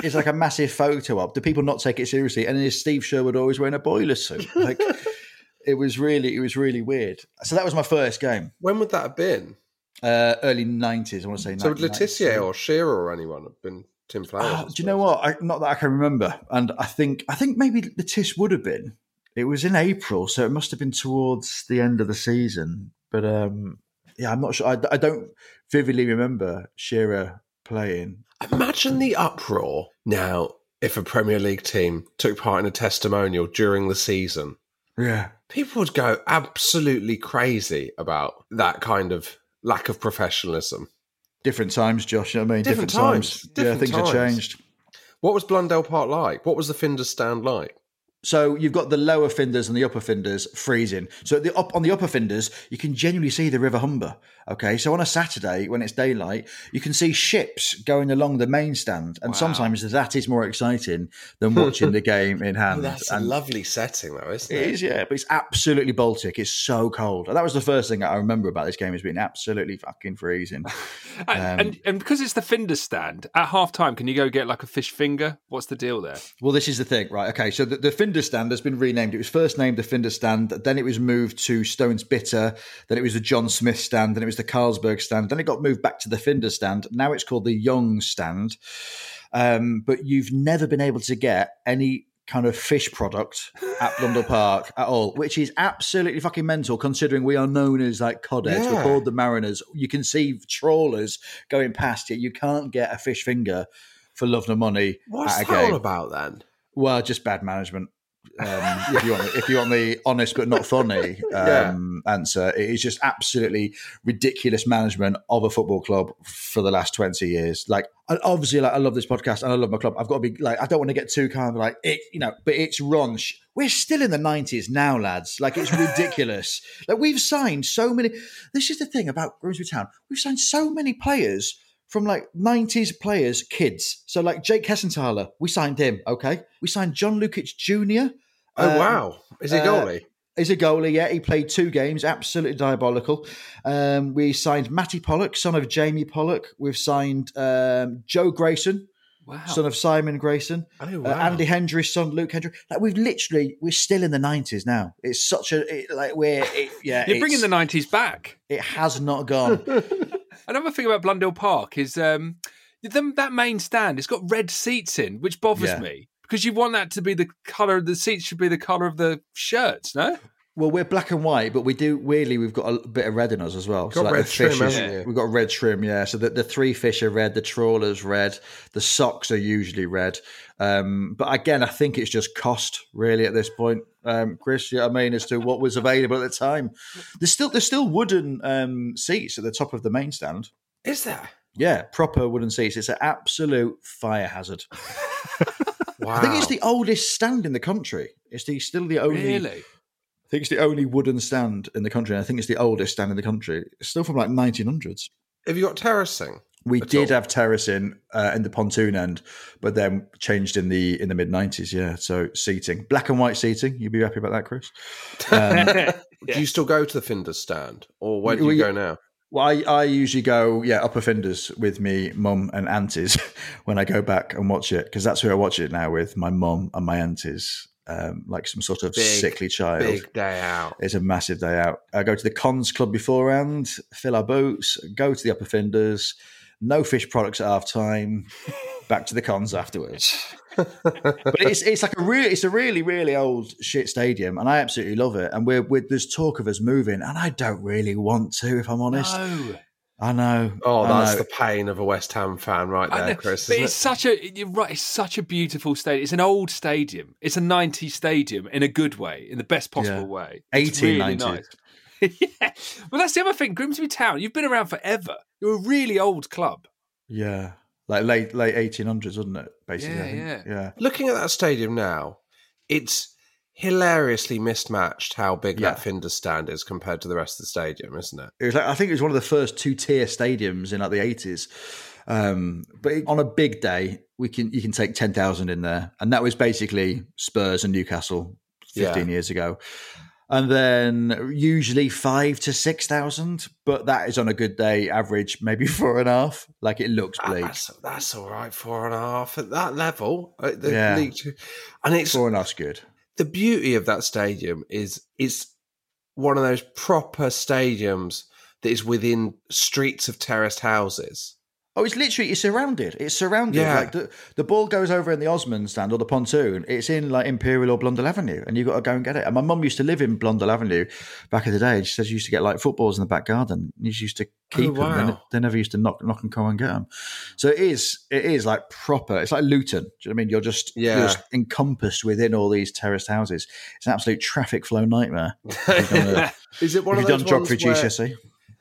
it's like a massive photo op. Do people not take it seriously? And is Steve Sherwood always wearing a boiler suit? Like, *laughs* it was really, it was really weird. So that was my first game. When would that have been? Uh, early nineties, I want to say. So would Le Tissier or Shearer or anyone have been Tim Flowers? Oh, do you know what? I, not that I can remember, and I think I think maybe Tish would have been. It was in April, so it must have been towards the end of the season. But um, yeah, I'm not sure. I, I don't vividly remember Shearer playing. Imagine the uproar now if a Premier League team took part in a testimonial during the season. Yeah, People would go absolutely crazy about that kind of lack of professionalism. different times, Josh. You know what I mean, Different different, times, times. different yeah, things times. have changed. What was Blundell Park like? What was the Findus stand like? So you've got the lower Findus and the upper Findus freezing. So the up on the upper Findus, you can genuinely see the River Humber. Okay, so on a Saturday when it's daylight, you can see ships going along the main stand, and sometimes that is more exciting than watching the *laughs* game in hand. That's a lovely setting, though, isn't it it? is, yeah, but it's absolutely Baltic. It's so cold. And that was the first thing I remember about this game is being absolutely fucking freezing. *laughs* And, and um, and because it's the Findus stand at half time, can you go get like a fish finger? What's the deal there? Well, this is the thing, right? Okay, so the, the Findus stand has been renamed. It was first named the Findus stand, then it was moved to Stones Bitter, then it was the John Smith stand, then it was the Carlsberg stand, then it got moved back to the Findus stand. Now it's called the Young stand. Um, but you've never been able to get any kind of fish product at Blundell Park at all, which is absolutely fucking mental considering we are known as like codheads. We're called the Mariners. You can see trawlers going past you. You can't get a fish finger for love nor money What's that game. all about then? Well, just bad management. Um, *laughs* if you want, if you want the honest but not funny *laughs* um, answer, it is just absolutely ridiculous management of a football club for the last twenty years. Like, I- obviously, like I love this podcast and I love my club. I've got to be like, I don't want to get too kind of like it, you know, but it's run. sh- We're still in the nineties now, lads. Like, it's ridiculous. *laughs* like, we've signed so many. This is the thing about Grimsby Town. We've signed so many players from like 90s players, kids. So like Jake Hessenthaler, we signed him, okay? We signed John Lukic Jr. Oh, Um, wow. Is he uh, goalie? He's a goalie, yeah. He played two games, absolutely diabolical. Um, we signed Matty Pollock, son of Jamie Pollock. We've signed um, Joe Grayson, Wow. son of Simon Grayson. Oh, Uh, wow. Andy Hendry's son, Luke Hendry. Like we've literally, we're still in the nineties now. It's such a it, like we're it, yeah. You're bringing the '90s back. It has not gone. *laughs* Another thing about Blundell Park is um, them, that main stand. It's got red seats in, which bothers Yeah. me because you want that to be the color. of The seats should be the color of the shirts. No, Well, we're black and white, but we do weirdly we've got a bit of red in us as well. Got like red the trim, fish haven't is- you? We've got red trim, yeah. So the, the three fish are red, the trawlers red, the socks are usually red. Um, but again, I think it's just cost really at this point, um, Chris. Yeah, I mean, as to what was available at the time. There's still there's still wooden um, seats at the top of the main stand. Is there? Yeah, proper wooden seats. It's an absolute fire hazard. Wow. *laughs* I think it's the oldest stand in the country. It's the still the only. really. I think it's the only wooden stand in the country. And I think it's the oldest stand in the country. It's still from like 1900s. Have you got terracing? We did all? have terracing uh, in the pontoon end, but then changed in the in the mid 90s. Yeah, so seating, black and white seating. You'd be happy about that, Chris? *laughs* Um, Do you still go to the Findus stand, or where do you We- go now? Well, I, I usually go, yeah, upper Findus with me, mum and aunties *laughs* when I go back and watch it because that's who I watch it now with my mum and my aunties, um, like some sort of Big, sickly child. Big day out. It's a massive day out. I go to the cons club beforehand, fill our boots, go to the upper Findus, no fish products at half time, *laughs* back to the cons afterwards. *laughs* but it's it's like a really it's a really really old shit stadium, and I absolutely love it. And we're, we're there's talk of us moving, and I don't really want to, if I'm honest. No. I know. Oh, I that's know. the pain of a West Ham fan right there, know, Chris. but isn't it's it? such a you're right. It's such a beautiful stadium. It's an old stadium. It's a '90s stadium in a good way, in the best possible Yeah. way. It's really 1890s. nice. *laughs* yeah. Well, that's the other thing. Grimsby Town. You've been around forever. You're a really old club. Yeah, like late late 1800s, wasn't it? Basically, I Yeah, yeah. Looking at that stadium now, it's hilariously mismatched how big Yeah. that Findus stand is compared to the rest of the stadium, isn't it? It was like I think it was one of the first two tier stadiums in like the eighties. Um, but it- on a big day, we can you can take ten thousand in there, and that was basically Spurs and Newcastle fifteen Yeah. years ago. And then usually five to six thousand, but that is on a good day, average maybe *laughs* four and a half. Like it looks bleak. That's, that's all right, four and a half at that level. The Yeah. League And it's Four and a half's good. The beauty of that stadium is it's one of those proper stadiums that is within streets of terraced houses. Oh, it's literally it's surrounded. It's surrounded. Yeah. Like the, the ball goes over in the Osmond stand or the pontoon. It's in like Imperial or Blundell Avenue, and you've got to go and get it. And my mum used to live in Blundell Avenue back in the day. And She says she used to get like footballs in the back garden. And she used to oh, keep Oh, them. They, they never used to knock knock and come and get them. So it is it is like proper. It's like Luton. Do you know what I mean? You're just Yeah. you're just encompassed within all these terraced houses. It's an absolute traffic flow nightmare. Have you done, a- Is it one of those done ones geography where GCSE?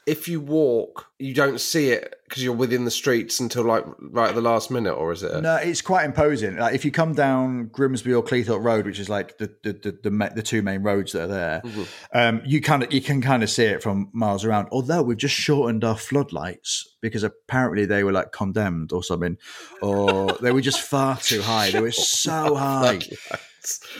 If you walk, you don't see it because you're within the streets until like right at the last minute, or is it? No, it's quite imposing. Like if you come down Grimsby or Cleethorpe Road, which is like the the the, the, the two main roads that are there, Mm-hmm. um, you kind of you can kind of see it from miles around. Although we've just shortened our floodlights because apparently they were like condemned or something, or they were just far too high. They were so *laughs* high,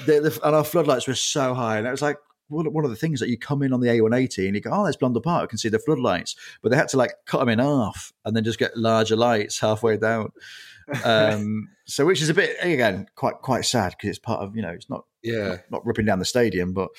the, the, and our floodlights were so high, and it was like. One of the things that you come in on the A180 and you go, oh, there's Blundell Park. I can see the floodlights, but they had to like cut them in half and then just get larger lights halfway down um, *laughs* so which is a bit again quite quite sad because it's part of you know it's not Yeah. not ripping down the stadium, but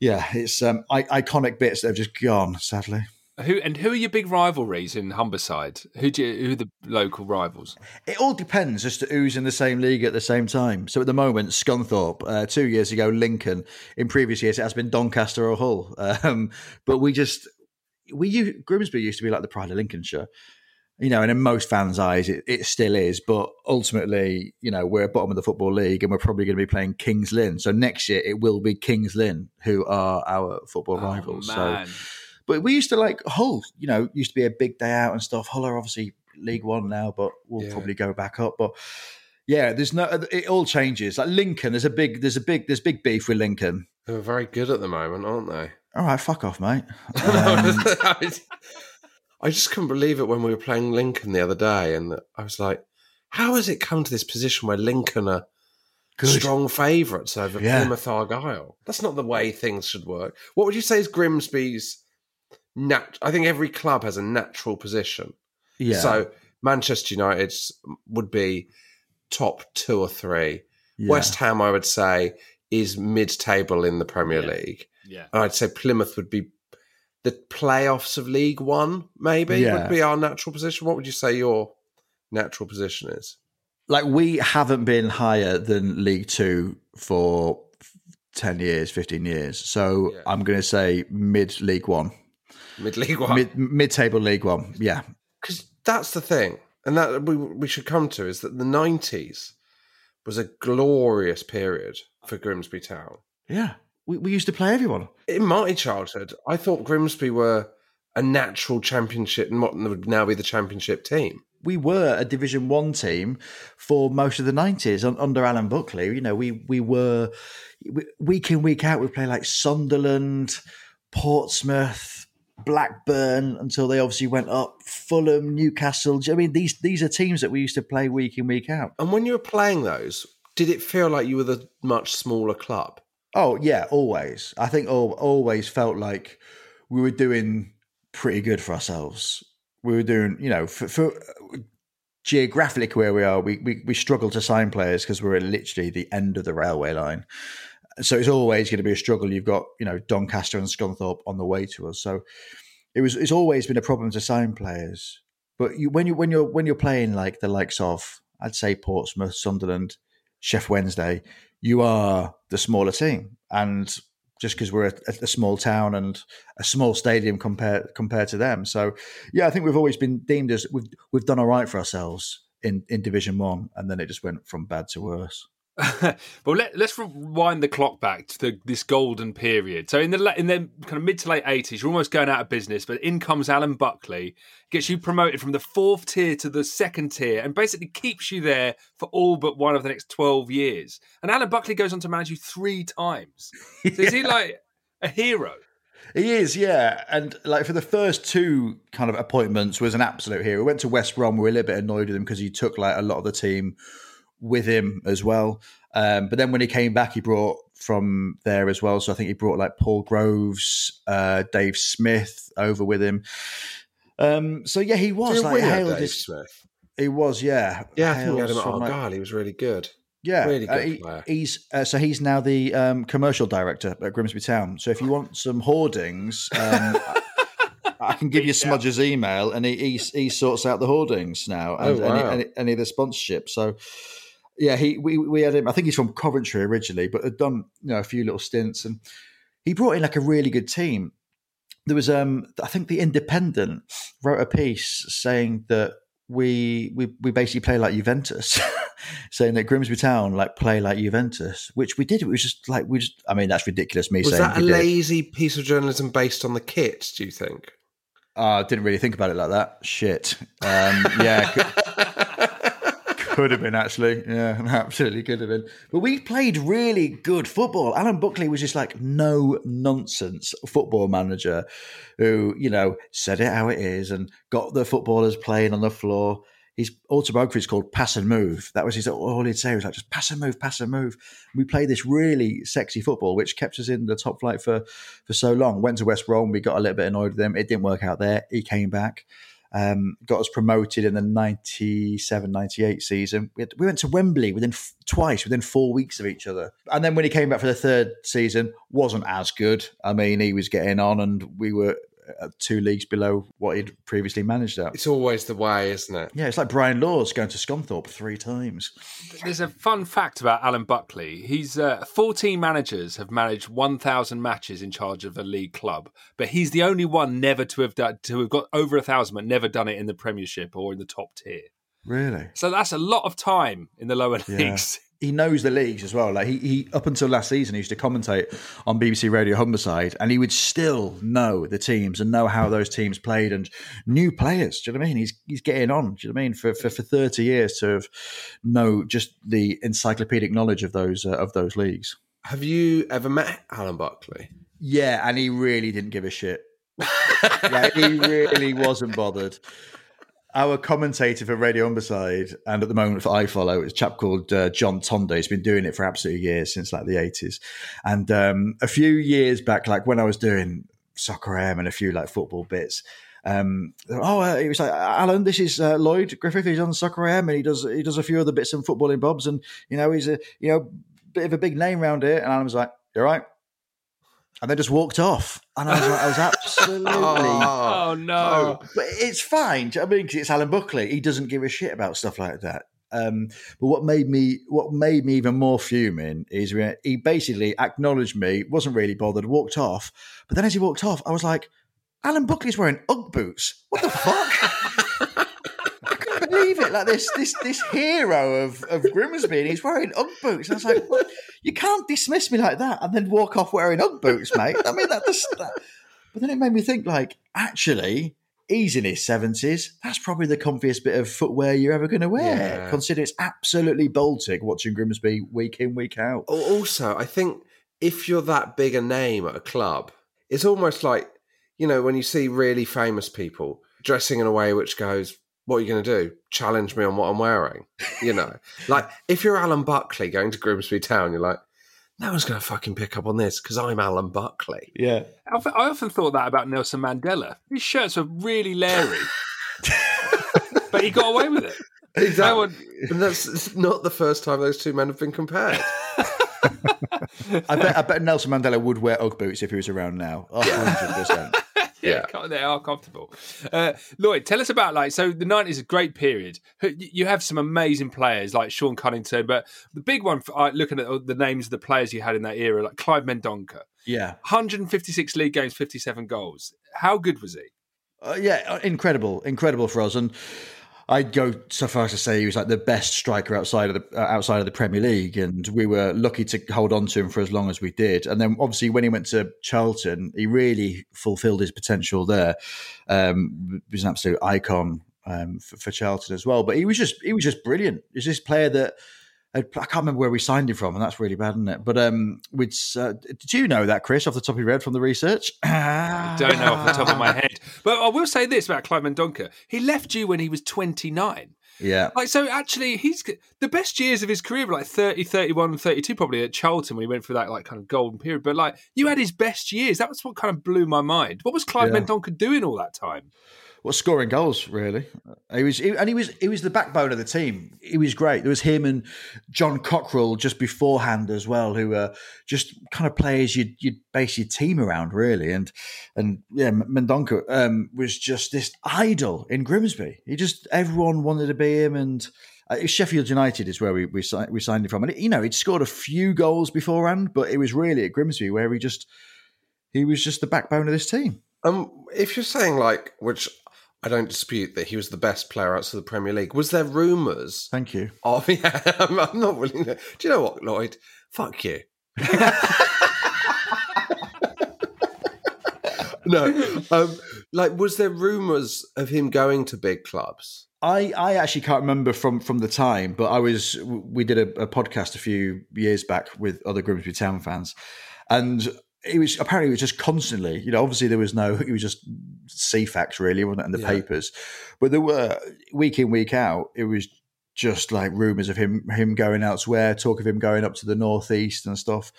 yeah, it's um, I, iconic bits that have just gone sadly. Who and who are your big rivalries in Humberside? Who do you, who are the local rivals? It all depends as to who's in the same league at the same time. So at the moment, Scunthorpe. Uh, two years ago, Lincoln. In previous years, it has been Doncaster or Hull. *laughs* Um, but we just we Grimsby used to be like the pride of Lincolnshire. you know, and in most fans' eyes, it, it still is. But ultimately, you know, we're bottom of the football league, and we're probably going to be playing Kings Lynn. So next year, it will be Kings Lynn who are our football Oh, rivals. man. So, but we used to like Hull. You know, used to be a big day out and stuff. Hull are obviously League One now, but we'll Yeah. probably go back up. But yeah, there's no. It all changes. Like Lincoln, there's a big, there's a big, there's big beef with Lincoln. They're very good at the moment, aren't they? All right, fuck off, mate. *laughs* Um, I just couldn't believe it when we were playing Lincoln the other day, and I was like, "How has it come to this position where Lincoln are Good. strong favourites over Yeah. Plymouth Argyle? That's not the way things should work." What would you say is Grimsby's nat? I think every club has a natural position. Yeah. So Manchester United would be top two or three. Yeah. West Ham, I would say, is mid-table in the Premier League. Yeah. And I'd say Plymouth would be the playoffs of League One, maybe, Yeah. would be our natural position. What would you say your natural position is? like we haven't been higher than League Two for ten years, fifteen years. So I'm going to say mid League One, Mid League One? mid mid table League One. Yeah, Because that's the thing. And that we, we should come to is that the 90s was a glorious period for Grimsby Town. yeah. We, we used to play everyone. In my childhood, I thought Grimsby were a natural championship and what would now be the championship team. We were a Division One team for most of the nineties under Alan Buckley. You know, we we were week in week out. We play like Sunderland, Portsmouth, Blackburn until they obviously went up. Fulham, Newcastle. I mean, these these are teams that we used to play week in week out. And when you were playing those, did it feel like you were the much smaller club? Oh yeah, always. I think al always felt like we were doing pretty good for ourselves. We were doing, you know, for, for geographically where we are, we we, we struggle to sign players because we're literally the end of the railway line. So it's always going to be a struggle. You've got, you know, Doncaster and Scunthorpe on the way to us. So it was it's always been a problem to sign players. But you, when you when you're when you're playing like the likes of I'd say Portsmouth, Sunderland, Sheff Wednesday, you are the smaller team, and just because we're a, a small town and a small stadium compared compared to them, so yeah, I think we've always been deemed as we've we've done all right for ourselves in in Division One, and then it just went from bad to worse. *laughs* well, let, let's rewind the clock back to the, this golden period. So in the in the kind of mid to late eighties, you're almost going out of business, but in comes Alan Buckley, gets you promoted from the fourth tier to the second tier, and basically keeps you there for all but one of the next twelve years. And Alan Buckley goes on to manage you three times. So is he *laughs* like a hero? He is, yeah. And like for the first two kind of appointments was an absolute hero. We went to West Brom. We were a little bit annoyed with him because he took like a lot of the team with him as well. Um, but then when he came back, he brought from there as well. So I think he brought like Paul Groves, uh, Dave Smith over with him. Um, so yeah, he was like hailed Dave Smith? He was, yeah. Yeah, I think we had him at from, like- He was really good. yeah, really uh, good he- player. he's uh, so he's now the um, commercial director at Grimsby Town. So if you want some hoardings, um, *laughs* I can give you Smudge's email, and he, he he sorts out the hoardings now, Oh, and any, any, any of the sponsorship. So yeah, he we we had him. I think he's from Coventry originally, but had done you know a few little stints, and he brought in like a really good team. There was um I think the Independent wrote a piece saying that we we we basically play like Juventus, *laughs* saying that Grimsby Town like play like Juventus, which we did. It was just like we just. I mean, that's ridiculous. Me Was saying that a we did. lazy piece of journalism based on the kit, do you think? Uh, didn't really think about it like that. Shit. Um, yeah. Could, have been actually. Yeah, *laughs* absolutely could have been. But we played really good football. Alan Buckley was just like no nonsense football manager who, you know, said it how it is and got the footballers playing on the floor. His autobiography is called Pass and Move. That was his all he'd say was like just pass and move, pass and move. We played this really sexy football, which kept us in the top flight for for so long. Went to West Brom, we got a little bit annoyed with them. It didn't work out there. He came back, um, got us promoted in the 97 98 season. We, had, we went to Wembley within f- twice, within four weeks of each other. And then when he came back for the third season, wasn't as good. I mean, he was getting on and we were two leagues below what he'd previously managed at. It's always the way, isn't it? Yeah, it's like Brian Laws going to Scunthorpe three times. There's a fun fact about Alan Buckley. He's uh, 14 managers have managed 1,000 matches in charge of a league club, but he's the only one never to have done, to have got over a thousand, but never done it in the Premiership or in the top tier. Really? So that's a lot of time in the lower Yeah. leagues. *laughs* He knows the leagues as well. Like he, he up until last season, he used to commentate on BBC Radio Humberside, and he would still know the teams and know how those teams played and new players. Do you know what I mean? He's he's getting on. Do you know what I mean? For for, for thirty years to have know just the encyclopedic knowledge of those uh, of those leagues. Have you ever met Alan Buckley? Yeah, and he really didn't give a shit. *laughs* like, he really wasn't bothered. Our commentator for Radio Humberside and at the moment for iFollow is a chap called uh, John Tonda. He's been doing it for absolutely years since like the eighties. And um, a few years back, like when I was doing soccer AM and a few like football bits, um, oh, uh, he was like, Alan, this is uh, Lloyd Griffith. He's on Soccer AM and he does he does a few other bits in footballing bobs, and you know he's a you know bit of a big name around here. And Alan was like, "You're right," and then just walked off. And I was like, I was absolutely. *laughs* Oh, no. But it's fine. do you know I mean, 'Cause it's Alan Buckley. He doesn't give a shit about stuff like that. Um, but what made me what made me even more fuming is when he basically acknowledged me, wasn't really bothered, walked off. But then as he walked off, I was like, Alan Buckley's wearing UGG boots. What the fuck? *laughs* Believe it. Like this, this, this hero of, of Grimsby, and he's wearing UGG boots. And I was like, what? you can't dismiss me like that and then walk off wearing UGG boots, mate. I mean, that just. That... But then it made me think, like, actually, he's in his seventies. That's probably the comfiest bit of footwear you're ever going to wear. Yeah. Consider it's absolutely Baltic watching Grimsby week in, week out. Also, I think if you're that big a name at a club, it's almost like, you know, when you see really famous people dressing in a way which goes, what are you going to do? Challenge me on what I'm wearing. You know, *laughs* like if you're Alan Buckley going to Grimsby Town, you're like, no one's going to fucking pick up on this because I'm Alan Buckley. Yeah. I often thought that about Nelson Mandela. His shirts were really leery, *laughs* but he got away with it. Exactly. No one... And that's not the first time those two men have been compared. *laughs* I bet, I bet Nelson Mandela would wear Ugg boots if he was around now. 100% yeah, *laughs* they are comfortable. Uh, Lloyd, tell us about like so the nineties is a great period. You have some amazing players like Shaun Cunnington, but the big one for, uh, looking at the names of the players you had in that era, like Clive Mendonca. Yeah, 156 league games, 57 goals. How good was he? Uh, yeah, uh, incredible, incredible for us. And I'd go so far as to say he was like the best striker outside of the uh, outside of the Premier League, and we were lucky to hold on to him for as long as we did. And then obviously when he went to Charlton, he really fulfilled his potential there. Um, he was an absolute icon um, for, for Charlton as well. But he was just he was just brilliant. He's this player that. I can't remember where we signed him from, and that's really bad, isn't it? But um, we'd, uh, did you know that, Chris, off the top of your head from the research? I don't know off the top of my head, but I will say this about Clive Mendonca: he left you when he was 29. Yeah. Like, so actually, he's the best years of his career were like 30, 31, 32, probably at Charlton when he went through that like kind of golden period. But like, you had his best years. That was what kind of blew my mind. What was Clive Yeah. Mendonca doing all that time? Well, scoring goals, really. He was, he, and he was, he was the backbone of the team. He was great. There was him and John Cockerill just beforehand as well, who were just kind of players you'd, you'd base your team around, really. And and yeah, Mendonca um, was just this idol in Grimsby. He just everyone wanted to be him, and uh, Sheffield United is where we we, we signed him from. And you know, he'd scored a few goals beforehand, but it was really at Grimsby where he just he was just the backbone of this team. Um, if you're saying like, which I don't dispute that he was the best player outside of the Premier League, was there rumours? Thank you. Of *laughs* yeah, I'm, I'm not willing to. Do you know what, Lloyd? Fuck you. *laughs* no, um, like, was there rumours of him going to big clubs? I, I actually can't remember from, from the time, but I was we did a, a podcast a few years back with other Grimsby Town fans, and it was apparently it was just constantly, you know, obviously there was no, it was just Ceefax really, wasn't it, in the Yeah. papers, but there were week in week out, it was just like rumors of him him going elsewhere, talk of him going up to the northeast and stuff,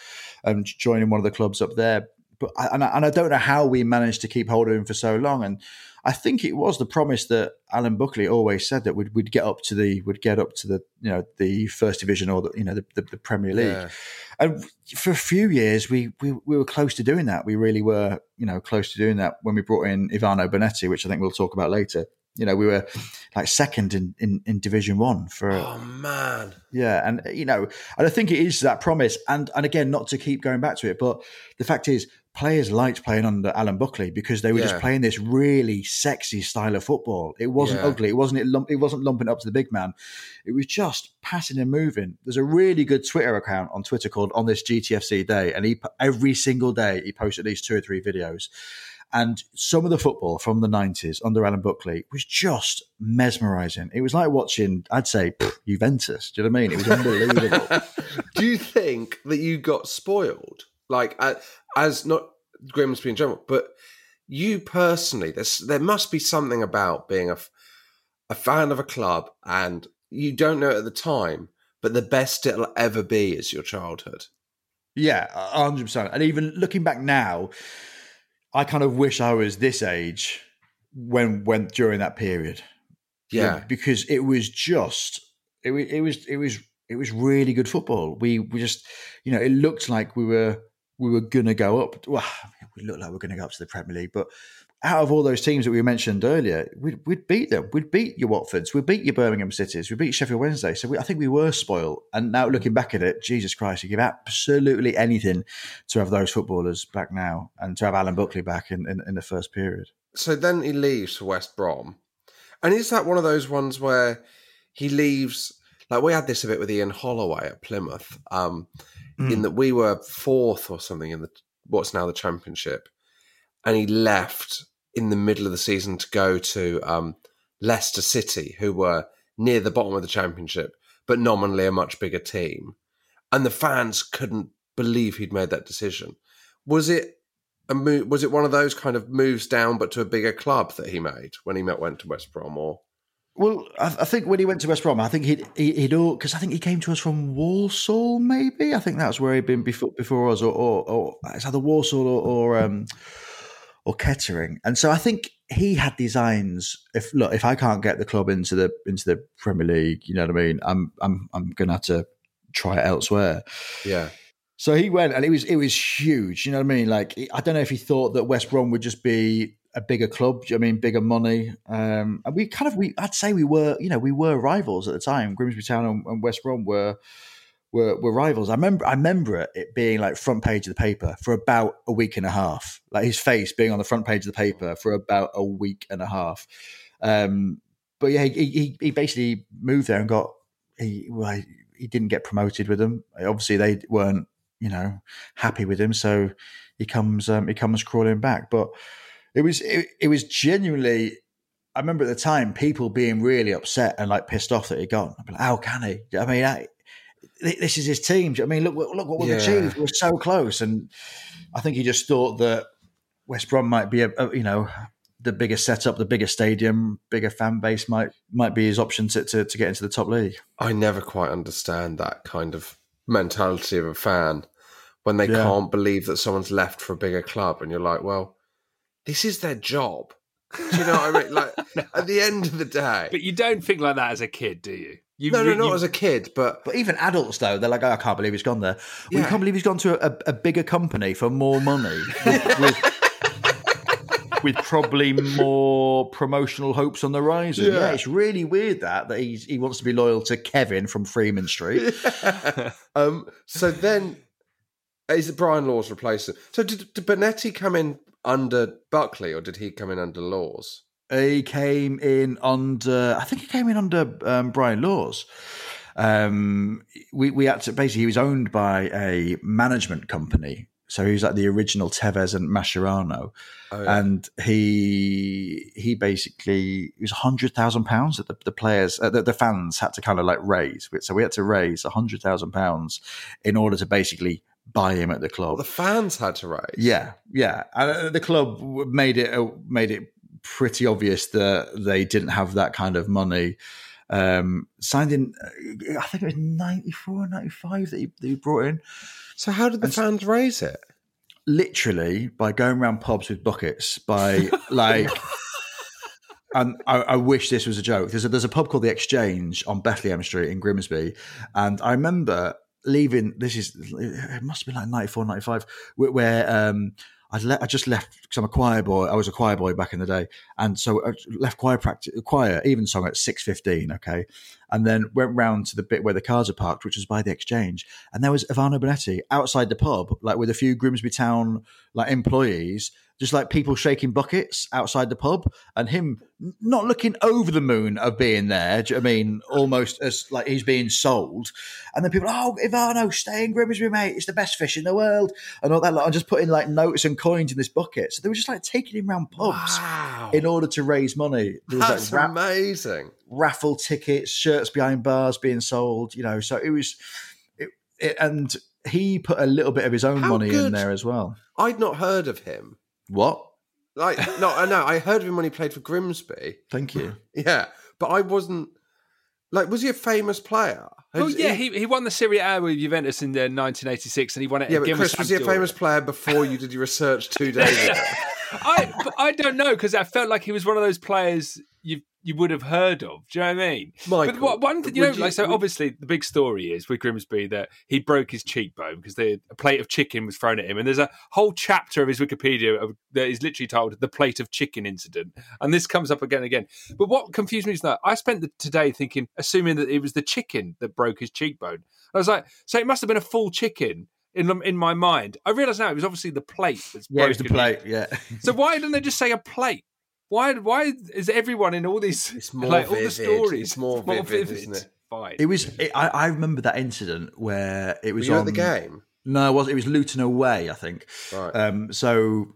and joining one of the clubs up there. but I, and, I, and I don't know how we managed to keep hold of him for so long. And I think it was the promise that Alan Buckley always said that we'd, we'd get up to the would get up to the you know the first division or the you know the, the, the Premier League. Yeah. And for a few years, we, we we were close to doing that. We really were you know close to doing that when we brought in Ivano Bonetti, which I think we'll talk about later. You know, we were like second in, in, in Division One for Oh man. yeah, and you know, and I think it is that promise, and and again, not to keep going back to it, but the fact is, players liked playing under Alan Buckley because they were just playing this really sexy style of football. It wasn't Yeah. ugly. It wasn't it. Lump, it wasn't lumping up to the big man. It was just passing and moving. There's a really good Twitter account on Twitter called On This GTFC Day, and he every single day he posts at least two or three videos. And some of the football from the 90s under Alan Buckley was just mesmerizing. It was like watching, I'd say, Juventus. Do you know what I mean? It was *laughs* unbelievable. Do you think that you got spoiled, like uh, as not Grimsby in general, but you personally? There's there must be something about being a a fan of a club, and you don't know it at the time, but the best it'll ever be is your childhood. Yeah, a hundred percent. And even looking back now, I kind of wish I was this age when when during that period. Yeah. because it was just it was it was it was it was really good football. We we just you know it looked like we were we were gonna go up. Well, we looked like we are gonna go up to the Premier League, but out of all those teams that we mentioned earlier, we'd, we'd beat them. We'd beat your Watfords. We'd beat your Birmingham Cities. We beat Sheffield Wednesday. So we, I think we were spoiled. And now looking back at it, Jesus Christ, you give absolutely anything to have those footballers back now and to have Alan Buckley back in, in, in the first period. So then he leaves for West Brom, and is that one of those ones where he leaves? Like we had this a bit with Ian Holloway at Plymouth, um, in that we were fourth or something in the what's now the Championship, and he left in the middle of the season to go to um, Leicester City, who were near the bottom of the Championship, but nominally a much bigger team, and the fans couldn't believe he'd made that decision. Was it a move, was it one of those kind of moves down, but to a bigger club that he made when he met, went to West Brom? Or Well, I, I think when he went to West Brom, I think he'd he- he'd all because I think he came to us from Walsall, maybe. I think that's where he'd been before before us, or or, or it's either Walsall or or, um, or Kettering. And so I think he had designs. If look, if I can't get the club into the into the Premier League, you know what I mean. I'm I'm I'm gonna have to try it elsewhere. yeah, So he went, and it was it was huge. You know what I mean? Like I don't know if he thought that West Brom would just be a bigger club. I mean, bigger money. Um, and we kind of we I'd say we were you know we were rivals at the time. Grimsby Town and, and West Brom were were were rivals. I remember I remember it, being like front page of the paper for about a week and a half. Like his face being on the front page of the paper for about a week and a half. Um, but yeah, he, he he basically moved there and got he well, he didn't get promoted with them. Obviously, they weren't you know happy with him, so he comes um, he comes crawling back. But it was it, it was genuinely. I remember at the time people being really upset and like pissed off that he'd gone. I'd be like, how can he? I mean, I, this is his team. I mean, look look what we've Yeah. achieved. We're so close, and I think he just thought that West Brom might be a, a you know the bigger setup, the bigger stadium, bigger fan base might might be his option to, to, to get into the top league. I never quite understand that kind of mentality of a fan when they Yeah. can't believe that someone's left for a bigger club, and you're like, well, this is their job. Do you know what I mean? Like *laughs* at the end of the day, But you don't think like that as a kid, do you? you no, no, you- not as a kid, but But even adults though, they're like, oh, I can't believe he's gone there. Well, you can't believe he's gone to a, a bigger company for more money. with, with, *laughs* with probably more promotional hopes on the horizon. Yeah. Yeah. it's really weird that that he's, he wants to be loyal to Kevin from Freeman Street. *laughs* um, so then is it Brian Laws replaced him? So did, did Bonetti come in under Buckley, or did he come in under Laws? He came in under, I think he came in under um, Brian Laws. Um, we we had to basically he was owned by a management company, so he was like the original Tevez and Mascherano, Oh, yeah. and he he basically it was hundred thousand pounds that the, the players uh, the, the fans had to kind of like raise. So we had to raise hundred thousand pounds in order to basically buy him at the club. The fans had to raise. Yeah, yeah. And uh, the club made it uh, made it pretty obvious that they didn't have that kind of money. Um, signed in, uh, I think it was 94, 95 that he, that he brought in. So how did the fans raise it? literally by going around pubs with buckets, by *laughs* like. And I, I, wish this was a joke. There's a, there's a pub called the Exchange on Bethlehem Street in Grimsby, and I remember leaving. This is it must be like 94, 95, where, um, I'd le- I just left because I'm a choir boy. I was a choir boy back in the day, and so I left choir practice, choir even song at six fifteen. Okay, and then went round to the bit where the cars are parked, which was by the exchange, and there was Ivano Bonetti outside the pub, like with a few Grimsby Town like employees just like people shaking buckets outside the pub and him not looking over the moon of being there. Do you know I mean? Almost as like he's being sold. And then people, oh, Ivano, stay in Grimsby, mate. It's the best fish in the world. And all that. Like, I'm just putting like notes and coins in this bucket. So they were just like taking him around pubs wow. in order to raise money. There was, That's like, ra- amazing. Raffle tickets, shirts behind bars being sold, you know. So it was, it, it, and he put a little bit of his own How money good. in there as well. I'd not heard of him. What? Like no, I know. I heard of him when he played for Grimsby. Thank you. *laughs* Yeah, but I wasn't. Like, was he a famous player? Oh yeah, he, he won the Serie A with Juventus in uh, 1986, and he won it. Yeah, but Chris, with was he a famous player before you did your research two days *laughs* ago? I I don't know because I felt like he was one of those players you you would have heard of. Do you know what I mean? Michael, but what, one, you know, you, like so. would... Obviously, the big story is with Grimsby that he broke his cheekbone because a plate of chicken was thrown at him, and there's a whole chapter of his Wikipedia of, that is literally titled "The Plate of Chicken Incident," and this comes up again and again. But what confused me is that I spent the, today thinking, assuming that it was the chicken that broke his cheekbone. I was like, so it must have been a full chicken in in my mind. I realised now it was obviously the plate that's yeah, it was the plate. Yeah. *laughs* so why didn't they just say a plate? Why? Why is everyone in all these it's *laughs* more like vivid. all the stories it's more, *laughs* it's more vivid, vivid, isn't it? Fine. It was. It, I, I remember that incident where it was Were you on at the game. No, it was. It was Luton away, I think. Right. Um, so.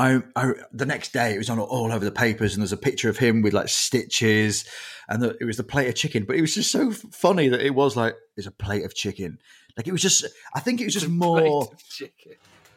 I, I, the next day it was on all over the papers and there's a picture of him with like stitches and the, it was the plate of chicken but it was just so funny that it was like it's a plate of chicken like it was just I think it was just more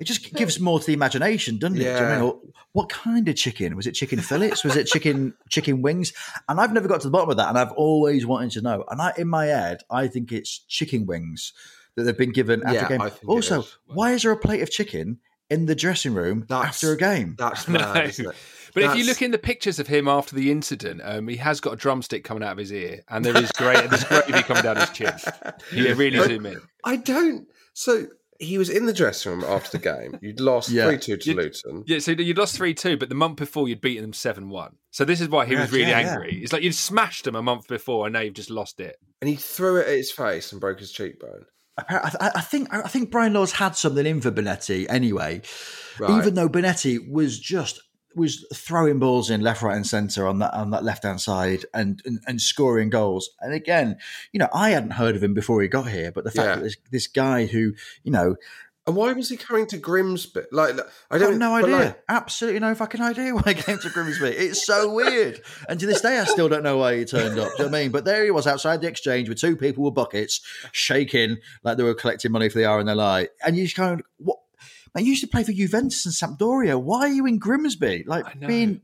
it just gives more to the imagination, doesn't it? Do you know what, I mean? what kind of chicken? Was it chicken fillets? Was it chicken chicken wings? And I've never got to the bottom of that, and I've always wanted to know. And I, in my head, I think it's chicken wings that they've been given after Yeah, a game. I think Also, is. why is there a plate of chicken in the dressing room after a game? That's *laughs* No. mad, isn't it? But if you look in the pictures of him after the incident, um, he has got a drumstick coming out of his ear, and there is great, there's gravy coming down his chin. *laughs* You really But zoom in. I don't. So he was in the dressing room after the game. You'd lost *laughs* Yeah. three two to You- Luton. Yeah, so you'd lost three two, but the month before you'd beaten them seven one. So this is why he was Yeah, really yeah, yeah. angry. It's like you'd smashed them a month before, and now you've just lost it. and he threw it at his face and broke his cheekbone. Appar- I, I think I think Brian Laws had something in for Bonetti anyway, Right. even though Bonetti was just was throwing balls in left, right, and centre on that on that left hand side and, and and scoring goals. And again, you know, I hadn't heard of him before he got here, but the fact Yeah. that this, this guy who you know And why was he coming to Grimsby? Like, I don't have no idea. like- Absolutely no fucking idea why he came to Grimsby. It's so weird. And to this day, I still don't know why he turned up. Do you know what I mean? But there he was outside the exchange with two people with buckets, shaking like they were collecting money for the hour their life. And you just kind of, what? Man, you used to play for Juventus and Sampdoria. Why are you in Grimsby? Like being,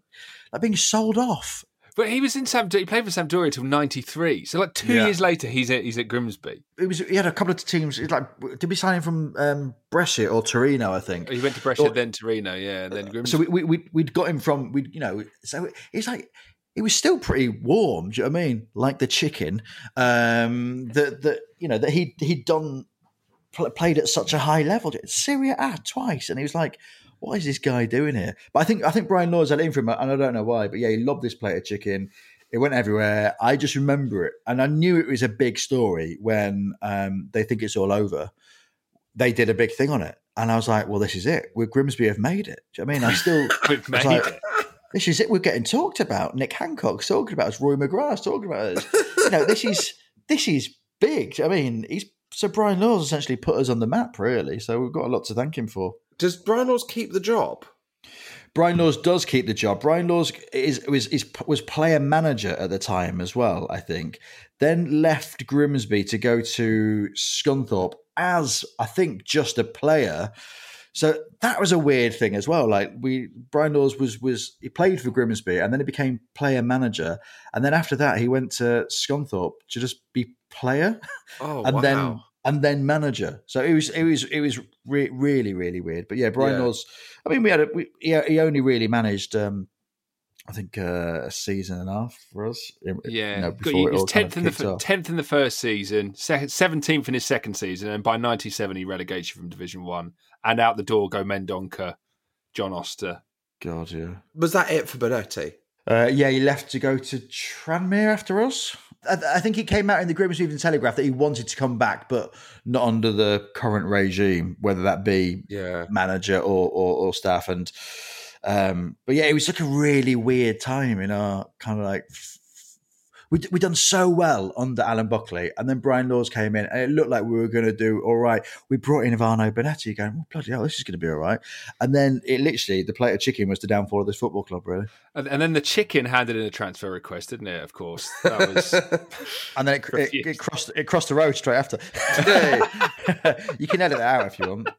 like being sold off. But he was in Sampdoria. He played for Sampdoria till '93. So like two Yeah. years later, he's at he's at Grimsby. It was. He had a couple of teams. It's like, did we sign him from um, Brescia or Torino? I think He went to Brescia, Or- then Torino, yeah, and then Grimsby. So we, we we we'd got him from we you know so it's like it was still pretty warm. Do you know what I mean? Like the chicken um, that that you know that he he'd done pl- played at such a high level. Serie A twice, and he was like. What is this guy doing here? But I think I think Brian Laws had it in for him, and I don't know why. But yeah, he loved this plate of chicken. It went everywhere. I just remember it, and I knew it was a big story when um, they think it's all over. They did a big thing on it, and I was like, "Well, this is it. We Grimsby have made it." Do you know I mean? I still *laughs* We've made like, it. This is it. We're getting talked about. Nick Hancock's talking about us. Rory McGrath's talking about us. you know, this is this is big. I mean, he's so Brian Laws essentially put us on the map, really. So we've got a lot to thank him for. Does Brian Laws keep the job? Brian Laws does keep the job. Brian Laws is was is, was player manager at the time as well, I think. Then left Grimsby to go to Scunthorpe as I think just a player. So that was a weird thing as well. Like we Brian Laws was was he played for Grimsby and then he became player manager. And then after that he went to Scunthorpe to just be player. Oh, *laughs* and wow. then and then manager. So it was it was it was re- really really weird. But yeah, Brian Yeah. Laws. I mean, we had a, we, he, he only really managed. Um, I think uh, a season and a half for us. you Yeah, know, before you- it he was all kind of tenth in the kicked f- off. tenth in the first season, seventeenth in his second season, and by ninety seven he relegated from Division One, and out the door go Mendonca, John Oster. God, yeah. Was that it for Bonetti? Uh, yeah, he left to go to Tranmere after us. I, I think it came out in the Grimsby Evening Telegraph that he wanted to come back, but not under the current regime, whether that be Yeah. manager or, or, or staff. And um, but yeah, it was like a really weird time in our kind of like we we done so well under Alan Buckley, and then Brian Laws came in, and it looked like we were going to do all right. We brought in Ivano Bonetti, going, oh, bloody hell, this is going to be all right. And then it literally the plate of chicken was the downfall of this football club, really. And, and then the chicken handed in a transfer request, didn't it? Of course, that was. *laughs* and then it, it, it crossed it crossed the road straight after. *laughs* *laughs* you can edit it out if you want.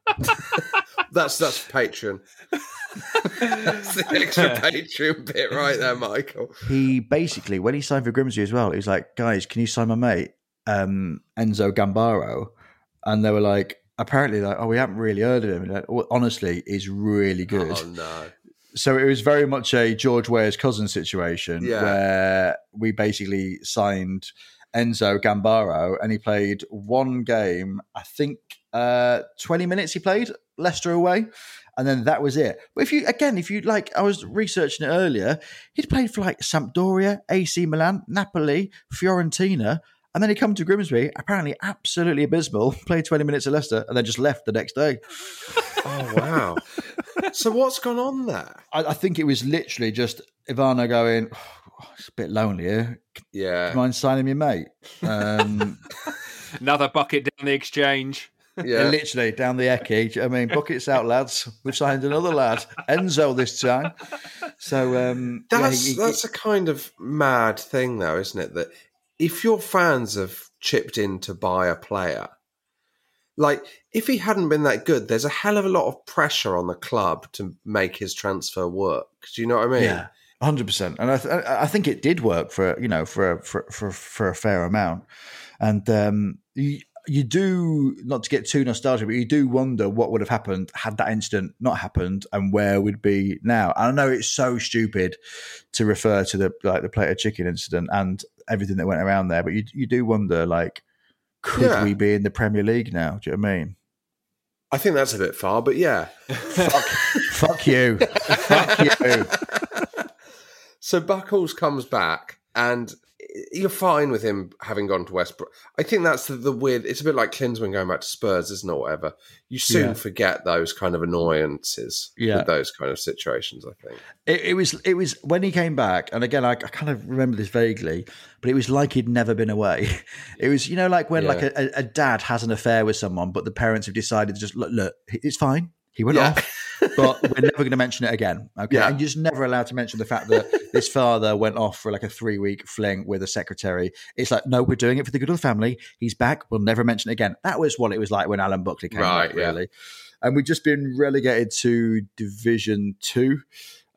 That's that's Patreon. That's the extra *laughs* Patreon bit right there, Michael. He basically, when he signed for Grimsby as well, he was like, "Guys, can you sign my mate um, Enzo Gambaro?" And they were like, apparently, like, "Oh, we haven't really heard of him." And like, "Well, honestly, he's really good. Oh no. So it was very much a George Weah's cousin situation Yeah. where we basically signed Enzo Gambaro and he played one game, I think uh, 20 minutes he played, Leicester away. And then that was it. But if you, again, if you like, I was researching it earlier, he'd played for like Sampdoria, AC Milan, Napoli, Fiorentina. And then he come to Grimsby, apparently absolutely abysmal, *laughs* played 20 minutes at Leicester, and then just left the next day. Oh wow. so what's gone on there? I, I think it was literally just Ivano going, "Oh, it's a bit lonely here. Yeah. Do you mind signing me, mate? Um, *laughs* Another bucket down the exchange. Yeah. Literally down the Eki. I mean, buckets out, lads. We've signed another lad, Enzo this time. So um, That's he- he- that's a kind of mad thing, though, isn't it? That if your fans have chipped in to buy a player, like if he hadn't been that good, there's a hell of a lot of pressure on the club to make his transfer work. Do you know what I mean? Yeah, hundred percent. And I, th- I I think it did work for you know for a- for for, for a fair amount. And um, you do not to get too nostalgic, but you do wonder what would have happened had that incident not happened, and where we'd be now. And I know it's so stupid to refer to the like the plate of chicken incident and everything that went around there, but you you do wonder like. Could Yeah. we be in the Premier League now? Do you know what I mean? I think that's a bit far, but yeah. Fuck you. Fuck you. *laughs* So Buckles comes back, and you're fine with him having gone to West Brom. I think that's the, the weird. It's a bit like Klinsmann going back to Spurs, isn't it? Or whatever. You soon Yeah. forget those kind of annoyances Yeah. with those kind of situations. I think. It, it was it was when he came back, and again, I, I kind of remember this vaguely, but it was like he'd never been away. *laughs* It was, you know, like when like a, a dad has an affair with someone, but the parents have decided to just look, look, it's fine. He went Yeah. off, but we're never going to mention it again. Okay, Yeah. and you're just never allowed to mention the fact that *laughs* this father went off for like a three week fling with a secretary. It's like, no, we're doing it for the good of the family. He's back. We'll never mention it again. That was what it was like when Alan Buckley came Right, back, yeah. really. And we've just been relegated to Division Two.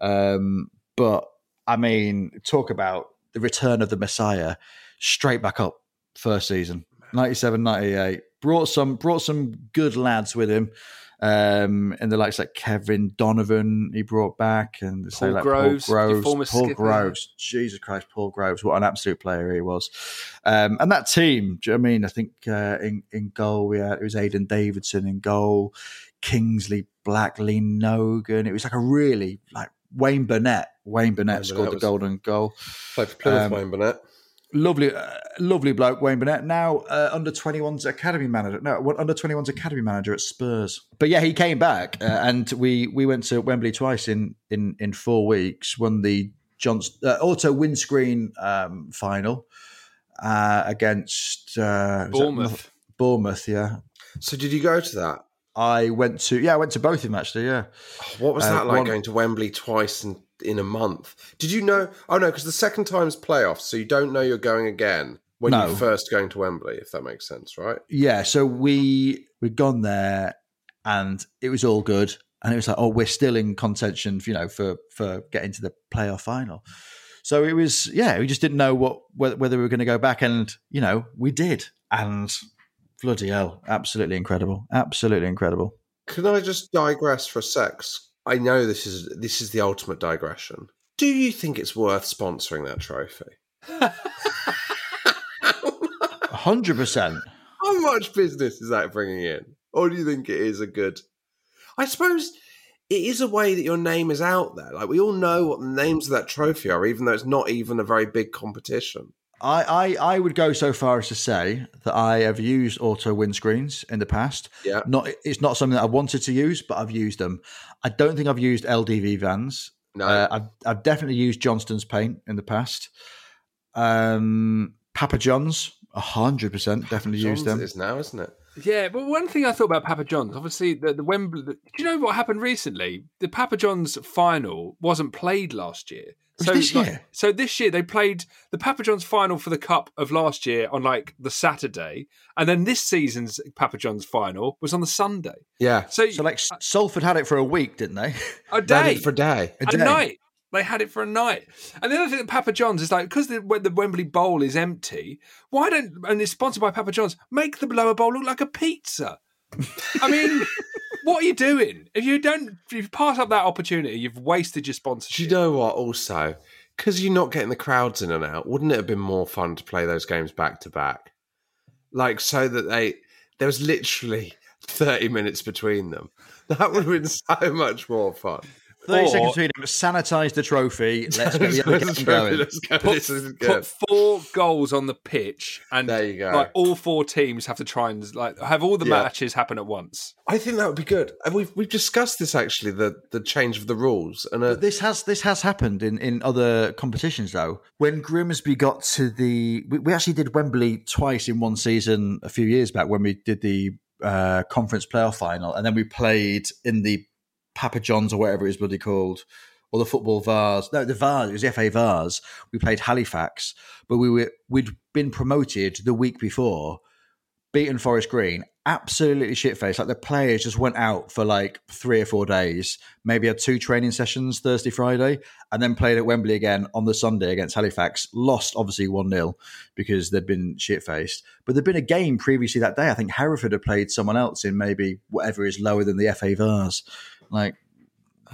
Um, but I mean, talk about the return of the Messiah straight back up first season 97 98 brought some brought some good lads with him um and the likes like Kevin Donovan he brought back and say Paul like Groves, Paul your Groves former Paul skipper. Groves Jesus Christ Paul Groves what an absolute player he was um and that team do you know what I mean I think uh, in in goal we had it was Aidan Davidson in goal Kingsley Black, Lee Nogan it was like a really like Wayne Burnett Wayne Burnett Wayne scored Burnett the golden goal Played for Plymouth, Um, Wayne Burnett. Lovely, uh, lovely bloke, Wayne Burnett. Now uh, under 21s academy manager. No, what- under 21s academy manager at Spurs. But yeah, he came back, uh, and we we went to Wembley twice in in in four weeks. Won the John's uh, auto windscreen um, final uh, against uh, was that Bournemouth. Bournemouth, yeah. So did you go to that? I went to yeah, I went to both of them actually. Yeah, What was Uh, that like one- going to Wembley twice in, in a month? Did you know? Oh no, because the second time's playoffs, so you don't know you're going again when No. you're first going to Wembley, if that makes sense, right? yeah. So we we'd gone there, and it was all good. And it was like, oh, we're still in contention, you know, for for getting to the playoff final. So it was, yeah, we just didn't know what whether, whether we were going to go back, and you know, we did, and Bloody hell! Absolutely incredible. Absolutely incredible. Can I just digress for a sec? I know this is this is the ultimate digression. Do you think it's worth sponsoring that trophy? hundred percent. How much business is that bringing in, or do you think it is a good? I suppose it is a way that your name is out there. Like we all know what the names of that trophy are, even though it's not even a very big competition. I, I, I would go so far as to say that I have used auto windscreens in the past. Yeah. Not it's not something that I wanted to use, but I've used them. I don't think I've used LDV vans. No. Uh, I've I've definitely used Johnstone's paint in the past. Um, Papa John's, hundred percent, definitely used them. Is now, isn't it? Yeah, but one thing I thought about Papa John's, obviously the, the Wembley. The, do you know what happened recently? The Papa John's final wasn't played last year. So this like- year? so this year they played the Papa John's final for the cup of last year on like the Saturday, and then this season's Papa John's final was on the Sunday. Yeah. So, So like uh, Salford had it for a week, didn't they? a *laughs* They had day it for a day. A a day. night. They had it for a night. And the other thing that Papa John's is like because the, the Wembley Bowl is empty, why don't and it's sponsored by Papa John's, make the lower bowl look like a pizza. I mean, what are you doing? If you don't, if you pass up that opportunity, you've wasted your Do sponsorship. you know what? Also, because you're not getting the crowds in and out, wouldn't it have been more fun to play those games back to back? Like so that they there was literally *laughs* thirty minutes between them. That would have been so much more fun. Thirty Or- seconds between them. Sanitize the trophy. Let's get the *laughs* other game going. Let's go. Put, This is put four goals on the pitch, and There you go. like all four teams have to try and like have all the Yeah. matches happen at once. I think that would be good. And we've we've discussed this actually the the change of the rules and uh, this has this has happened in, in other competitions though. When Grimsby got to the, we, we actually did Wembley twice in one season a few years back when we did the uh, conference playoff final, and then we played in the Papa John's or whatever it is bloody called, or the football Vase. No, the Vase. It was the FA Vase. We played Halifax, but we were we'd been promoted the week before, beaten Forest Green, absolutely shit faced. Like the players just went out for like three or four days, maybe had two training sessions Thursday, Friday, and then played at Wembley again on the Sunday against Halifax. Lost obviously 1 0 because they'd been shit faced. But there'd been a game previously that day. I think Hereford had played someone else in maybe whatever is lower than the FA Vase. Like,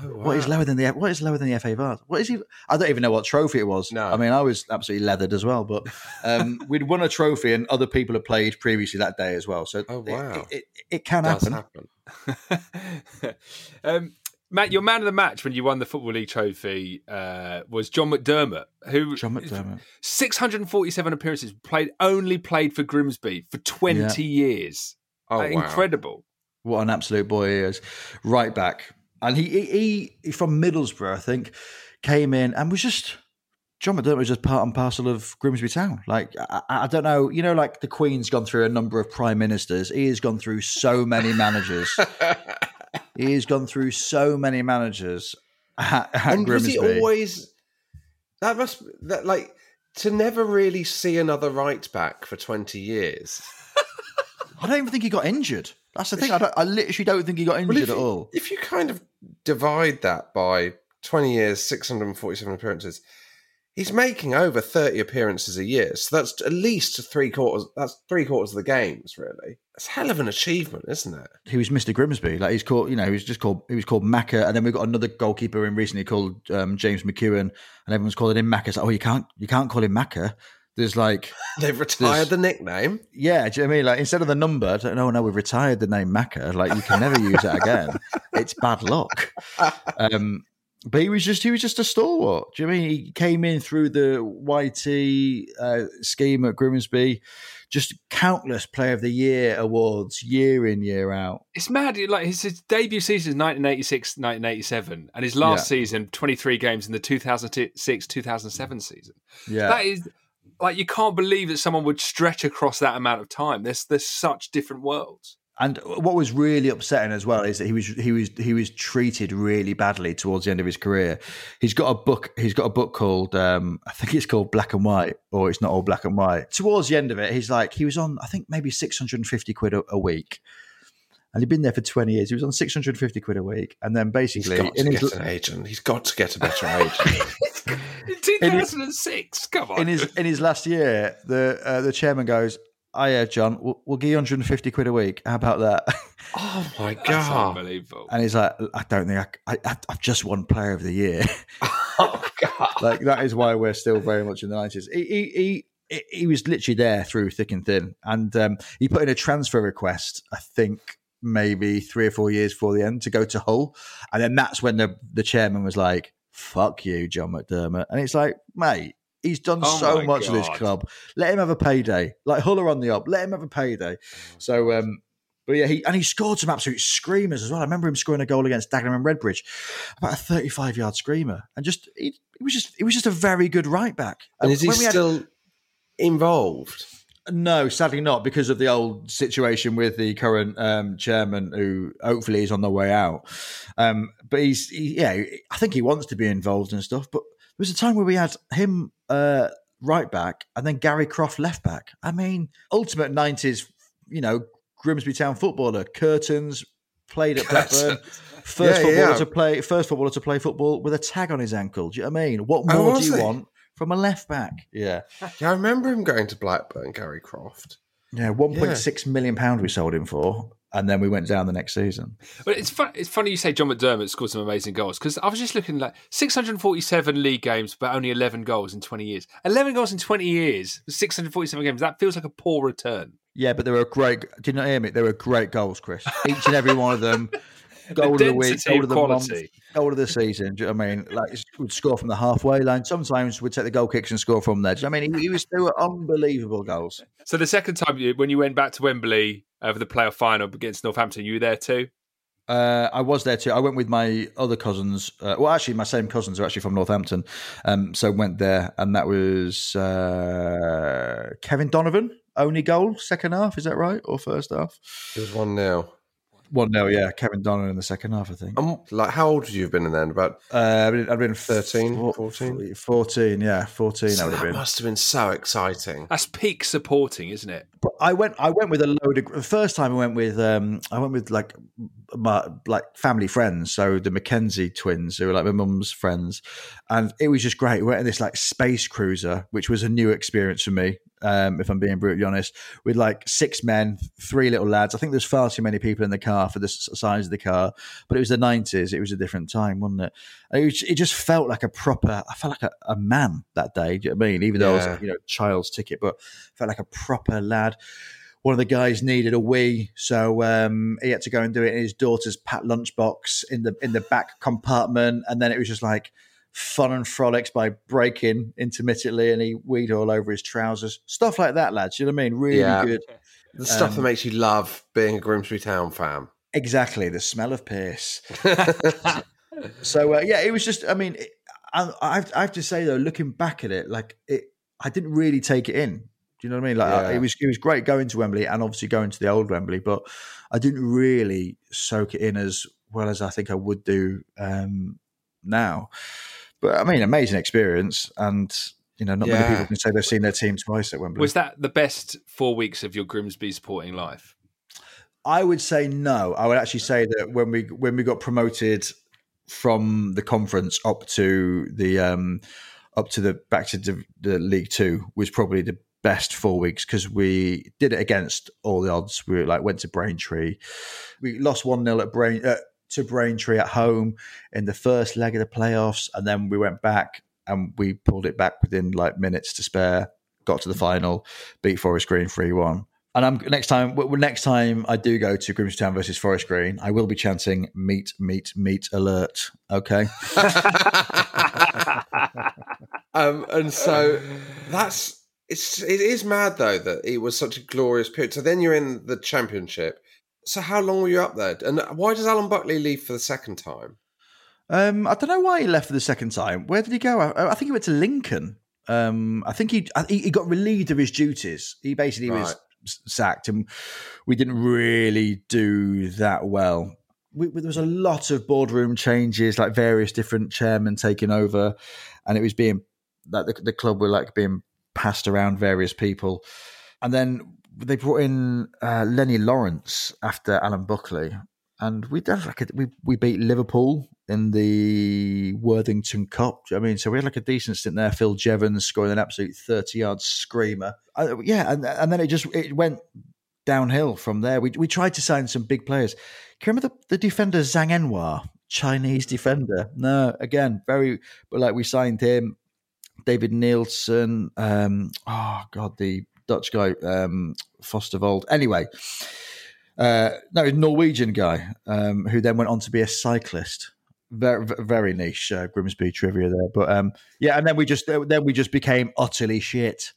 oh, what is lower than the what is lower than the FA Vase? What is he? I don't even know what trophy it was. No. I mean, I was absolutely leathered as well. But um, *laughs* we'd won a trophy, and other people had played previously that day as well. So Oh, it- wow. it, it, it can does happen. happen. *laughs* um, Matt, your man of the match when you won the Football League trophy uh, was John McDermott, who John McDermott. 647 appearances, played only played for Grimsby for 20 years. Oh, Uh, wow. Incredible. What an absolute boy he is. Right back. And he, he, he from Middlesbrough, I think, came in and was just John McDermott was just part and parcel of Grimsby Town. Like I, I don't know, you know, like the Queen's gone through a number of prime ministers. He has gone through so many managers. *laughs* he has gone through so many managers at, at and was he always that must that like to never really see another right back for 20 years *laughs* I don't even think he got injured. That's the thing. I, don't, I literally don't think he got injured if at you, all. if you kind of divide that by 20 years 647 appearances he's making over 30 appearances a year so that's at least three quarters that's three quarters of the games really it's a hell of an achievement isn't it he was Mr. Grimsby. Like he's called, you know, he was just called, he was called Macca. And then we've got another goalkeeper in recently called um, James McKeown, and everyone's calling him Macca. It's like, oh, you can't, you can't call him Macca. There's like, *laughs* they've retired the nickname yeah, do you know what I mean? Like instead of the number, I don't know, no, we've retired the name Macca. Like you can never use that again. *laughs* It's bad luck. Um, but he was just, he was just a stalwart. Do you know what I mean? He came in through the YT uh, scheme at Grimsby, just countless Player of the Year awards, year in, year out. It's mad. Like his, his debut season is 1986, 1987, and his last Yeah. season, 23 games in the 2006, 2007 season. Yeah. That is like you can't believe that someone would stretch across that amount of time. There's there's such different worlds. And what was really upsetting as well is that he was he was he was treated really badly towards the end of his career. He's got a book. He's got a book called um, I think it's called Black and White, or it's not all black and white. Towards the end of it, he's like he was on I think maybe six hundred and fifty quid a, a week, and he'd been there for twenty years. He was on six hundred and fifty quid a week, and then he's basically got to in get his an agent he's got to get a better agent *laughs* *laughs* In 2006, come on. in his in his last year, the uh, the chairman goes, oh yeah, John, we'll, we'll give you 150 quid a week. How about that? *laughs* Oh my *laughs* god, That's unbelievable. And he's like, I don't think I, I, I've just won Player of the Year. oh god, like that is why we're still very much in the 90s. He, he, he, he was literally there through thick and thin, and um, he put in a transfer request. I think maybe three or four years before the end to go to Hull, and then that's when the the chairman was like, "Fuck you, John McDermott," and it's like, mate. He's done Oh so much for this club. Let him have a payday. Like Hull are on the up. Let him have a payday. So, um, but yeah, he and he scored some absolute screamers as well. I remember him scoring a goal against Dagenham and Redbridge, about a thirty-five yard screamer, and just he, he was just he was just a very good right back. and is he we had- still involved? No, sadly not, because of the old situation with the current um, chairman, who hopefully is on the way out. Um, but he's, he, yeah, I think he wants to be involved and stuff. But there was a time where we had him uh, right back and then Gary Croft left back. I mean, ultimate nineties, you know, Grimsby Town footballer, curtains, played at Blackburn. First Yeah, footballer yeah. to play, first footballer to play football with a tag on his ankle. Do you know what I mean? What Oh, more do you want from a left back? Yeah. Yeah, I remember him going to Blackburn, Gary Croft. Yeah, one point six million pound we sold him for, and then we went down the next season. But it's fun, it's funny you say John McDermott scored some amazing goals because I was just looking like 647 league games, but only 11 goals in 20 years. 11 goals in 20 years, 647 games. That feels like a poor return. Yeah, but they were great. Did you not hear me? They were great goals, Chris. Each and every one of them. *laughs* Goal of the week, goal of of the month, goal of the season. Do you know what I mean? Like would score from the halfway line. Sometimes we'd take the goal kicks and score from there. Do you know what I mean? He, he was doing unbelievable goals. So the second time you, when you went back to Wembley uh, for the playoff final against Northampton, you were there too. Uh, I was there too. I went with my other cousins. Uh, well, actually, my same cousins are actually from Northampton. Um, so went there, and that was uh, Kevin Donovan. Only goal, second half. Is that right, or first half? It was one now. One nil. Yeah, Kevin Donovan in the second half. I think. Um, like, how old would you have been then? About Uh, I'd been, I'd been 13, four- 14? 14, yeah, 14 I So would have been. must have been so exciting. That's peak supporting, isn't it? But I went I went with a load of the first time I went with um I went with like my like family friends, so the Mackenzie twins who were like my mum's friends. And it was just great. We went in this like space cruiser, which was a new experience for me, um, if I'm being brutally honest, with like six men, three little lads. I think there's far too many people in the car for the size of the car, but it was the 90s. It was a different time, wasn't it? It, was, it just felt like a proper, I felt like a, a man that day. Do you know what I mean? Even though I was, you know, child's ticket, but felt like a proper lad. One of the guys needed a wee, so um, he had to go and do it in his daughter's pat lunchbox in the in the back compartment, and then it was just like fun and frolics by breaking intermittently, and he weed all over his trousers, stuff like that, lads. You know what I mean? Really Yeah. good. The stuff Um, that makes you love being a Grimsby Town fan. Exactly, the smell of piss. *laughs* so uh, yeah, it was just. I mean, it, I, I, have, I have to say though, looking back at it, like it, I didn't really take it in. Do you know what I mean? Like I- it was, it was great going to Wembley and obviously going to the old Wembley, but I didn't really soak it in as well as I think I would do um, now. But I mean, amazing experience, and you know, not many people can say they've seen their team twice at Wembley. Was that the best four weeks of your Grimsby supporting life? I would say no. I would actually say that when we when we got promoted from the conference up to the um up to the back to the, the League Two was probably the best four weeks because we did it against all the odds. We like went to Braintree, we lost one 0 at Brain uh, to Braintree at home in the first leg of the playoffs, and then we went back and we pulled it back within like minutes to spare. Got to the final, beat Forest Green three one. And I'm next time. Next time I do go to Grimsby Town versus Forest Green, I will be chanting "Meat, meat, meat alert." Okay. *laughs* um, and so that's it's it is mad though that it was such a glorious period. So then you're in the championship. So how long were you up there? And why does Alan Buckley leave for the second time? Um, I don't know why he left for the second time. Where did he go? I, I think he went to Lincoln. Um, I think he, I, he got relieved of his duties. He basically was Right. s- sacked, and we didn't really do that well. We, there was a lot of boardroom changes, like various different chairmen taking over, and it was being like the, the club were like being passed around various people, and then they brought in uh, Lennie Lawrence after Alan Buckley, and we did like a, we we beat Liverpool in the Worthington Cup. I mean, so we had like a decent stint there. Phil Jevons scoring an absolute thirty-yard screamer. Yeah, and and then it just it went downhill from there. We we tried to sign some big players. Can you remember the, the defender Zhang Enhua, Chinese defender? No, again, very but like we signed him. David Nielsen, um, oh god, the Dutch guy, um, Fostervold. Anyway, uh, no, Norwegian guy um, who then went on to be a cyclist. Very, very niche uh, Grimsby trivia there, but um, yeah, and then we just then we just became utterly shit,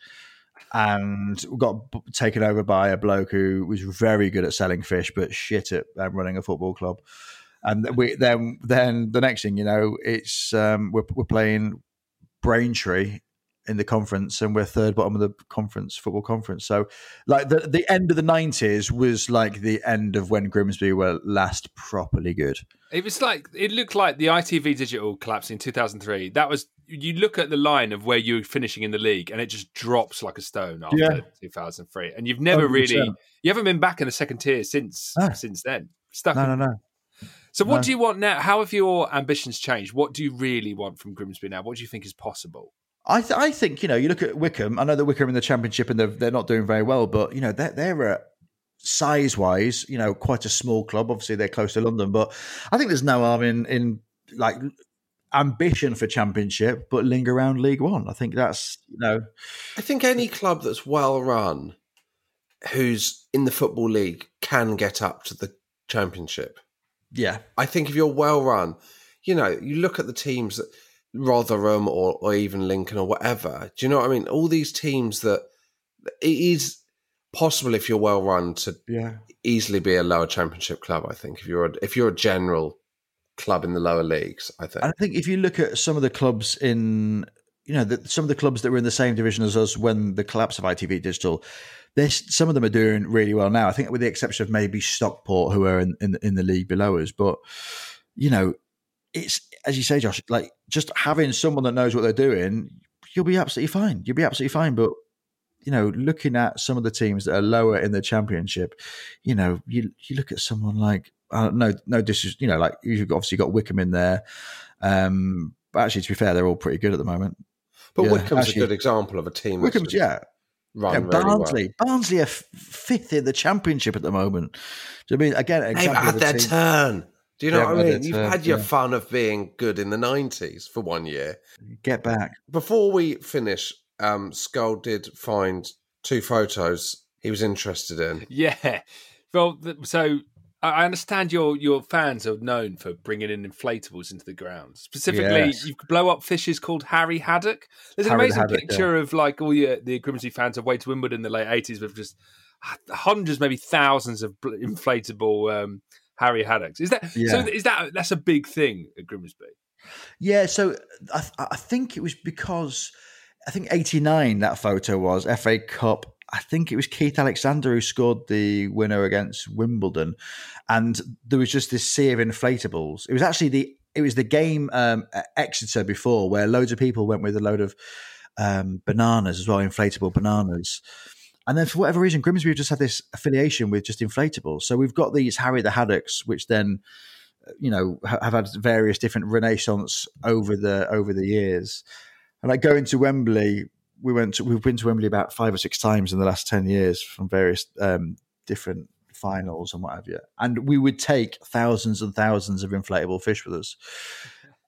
and got taken over by a bloke who was very good at selling fish, but shit at um, running a football club. And we then then the next thing you know, it's um, we're we're playing Braintree in the conference and we're third bottom of the conference football conference. So like the the end of the 90s was like the end of when grimsby were last properly good. It was like it looked like the itv digital collapse in 2003 that was you look at the line of where you were finishing in the league and it just drops like a stone after Yeah. 2003 and you've never 100%. really you haven't been back in the second tier since No. since then. Stuck no in- no no. So what No. do you want now? How have your ambitions changed? What do you really want from grimsby now? What do you think is possible I, th- I think you know you look at Wycombe. I know that Wycombe in the Championship and they're, they're not doing very well, but you know they're they're uh, size wise, you know, quite a small club. Obviously, they're close to London, but I think there's no harm in in like ambition for Championship, but linger around League One. I think that's you know I think any club that's well run, who's in the football league, can get up to the championship. yeah I think if you're well run, you know, you look at the teams that Rotherham or, or even Lincoln or whatever. Do you know what I mean? All these teams that it is possible if you're well run to yeah easily be a lower championship club. I think if you're a, if you're a general club in the lower leagues, I think. And I think if you look at some of the clubs in, you know, the, some of the clubs that were in the same division as us when the collapse of ITV Digital, there's some of them are doing really well now. I think with the exception of maybe Stockport, who are in in, in the league below us, but you know, it's as you say, Josh, like just having someone that knows what they're doing, you'll be absolutely fine. You'll be absolutely fine, but. You know, looking at some of the teams that are lower in the championship, you know, you you look at someone like I don't know, no, this is you know, like you've obviously got Wycombe in there, um, but actually, to be fair, they're all pretty good at the moment. But Yeah, Wycombe's actually- a good example of a team. Wycombe's, yeah, yeah, really well. Barnsley, Barnsley are f- fifth in the championship at the moment. Do you know I mean again? They've had their team- turn. Do you know They what I mean? You've had your yeah. fun of being good in the nineties for one year. Get back. Before we finish, um, Scull did find two photos he was interested in. Yeah. Well, so I I understand your your fans are known for bringing in inflatables into the ground. Specifically, Yes. you blow up fishes called Harry Haddock. There's an Harry amazing Haddock, picture of like all your, the Grimsby fans away to Wimbledon in the late eighties with just hundreds, maybe thousands of inflatable um, Harry Haddocks. Is that so? Is that that's a big thing at Grimsby? Yeah, so I, I think it was because I think '89 that photo was FA Cup. I think it was Keith Alexander who scored the winner against Wimbledon, and there was just this sea of inflatables. It was actually the it was the game um, at Exeter before where loads of people went with a load of um, bananas as well, inflatable bananas. And then for whatever reason, Grimsby have just had this affiliation with just inflatables. So we've got these Harry the Haddocks, which then you know have had various different renaissance over the over the years. And like going to wembley we went to, we've been to wembley about five or six times in the last 10 years from various um, different finals and what have you. And we would take thousands and thousands of inflatable fish with us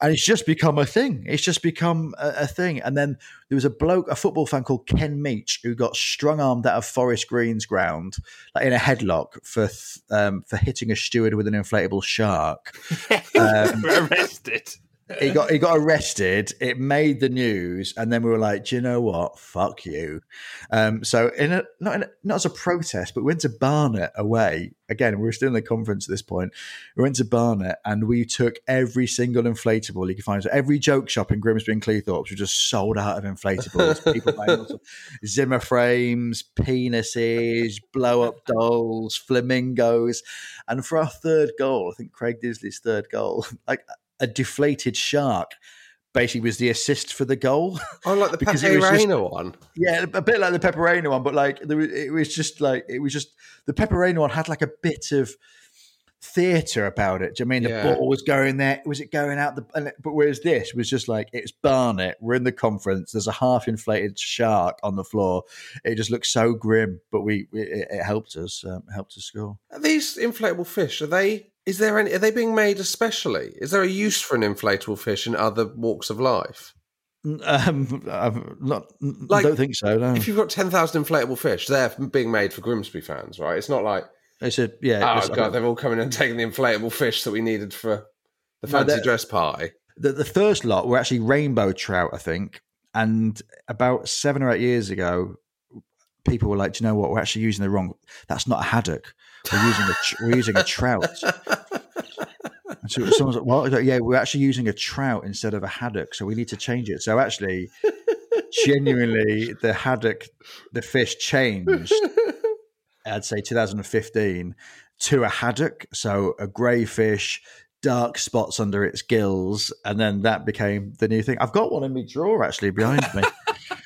and it's just become a thing. It's just become a, a thing. And then there was a bloke, a football fan called Ken Meach, who got strung armed out of Forest Green's ground, like in a headlock for th- um, for hitting a steward with an inflatable shark. *laughs* Um, arrested. He got he got arrested. It made the news, and then we were like, "Do you know what? Fuck you." Um, so in a not in a, not as a protest, but we went to Barnet away. Again, we were still in the conference at this point. We went to Barnet, and we took every single inflatable you could find. So every joke shop in Grimsby and Cleethorpes were just sold out of inflatables. People buying Zimmer frames, penises, blow up dolls, flamingos, and for our third goal, I think Craig Disley's third goal, *laughs* like a deflated shark basically was the assist for the goal. Oh, like the *laughs* Because Pepe it was just- Reina one. Yeah, a bit like the Pepperoni one, but like there was, it was just like it was just the Pepperoni one had like a bit of theatre about it. Do you mean the Yeah. ball was going there? Was it going out the? it- But whereas this was just like it's Barnet. We're in the conference. There's a half inflated shark on the floor. It just looks so grim, but we it, it helped us. Um, it helped us score. Are these inflatable fish? Are they? Is there any? Are they being made especially? Is there a use for an inflatable fish in other walks of life? Um, I'm not. Like, don't think so. No. If you've got ten thousand inflatable fish, they're being made for Grimsby fans, right? It's not like It's a yeah. oh god, they've all come in and taken the inflatable fish that we needed for the fancy they're- dress party. the, the first lot were actually rainbow trout, I think. And about seven or eight years ago, people were like, "Do you know what? We're actually using the wrong. That's not a haddock. We're using a we're using a trout." And so someone's like, "Well, like, yeah, we're actually using a trout instead of a haddock, so we need to change it." So actually, genuinely, the haddock, the fish changed. I'd say 2015 to a haddock, so a grey fish, dark spots under its gills, and then that became the new thing. I've got one in my drawer actually behind me.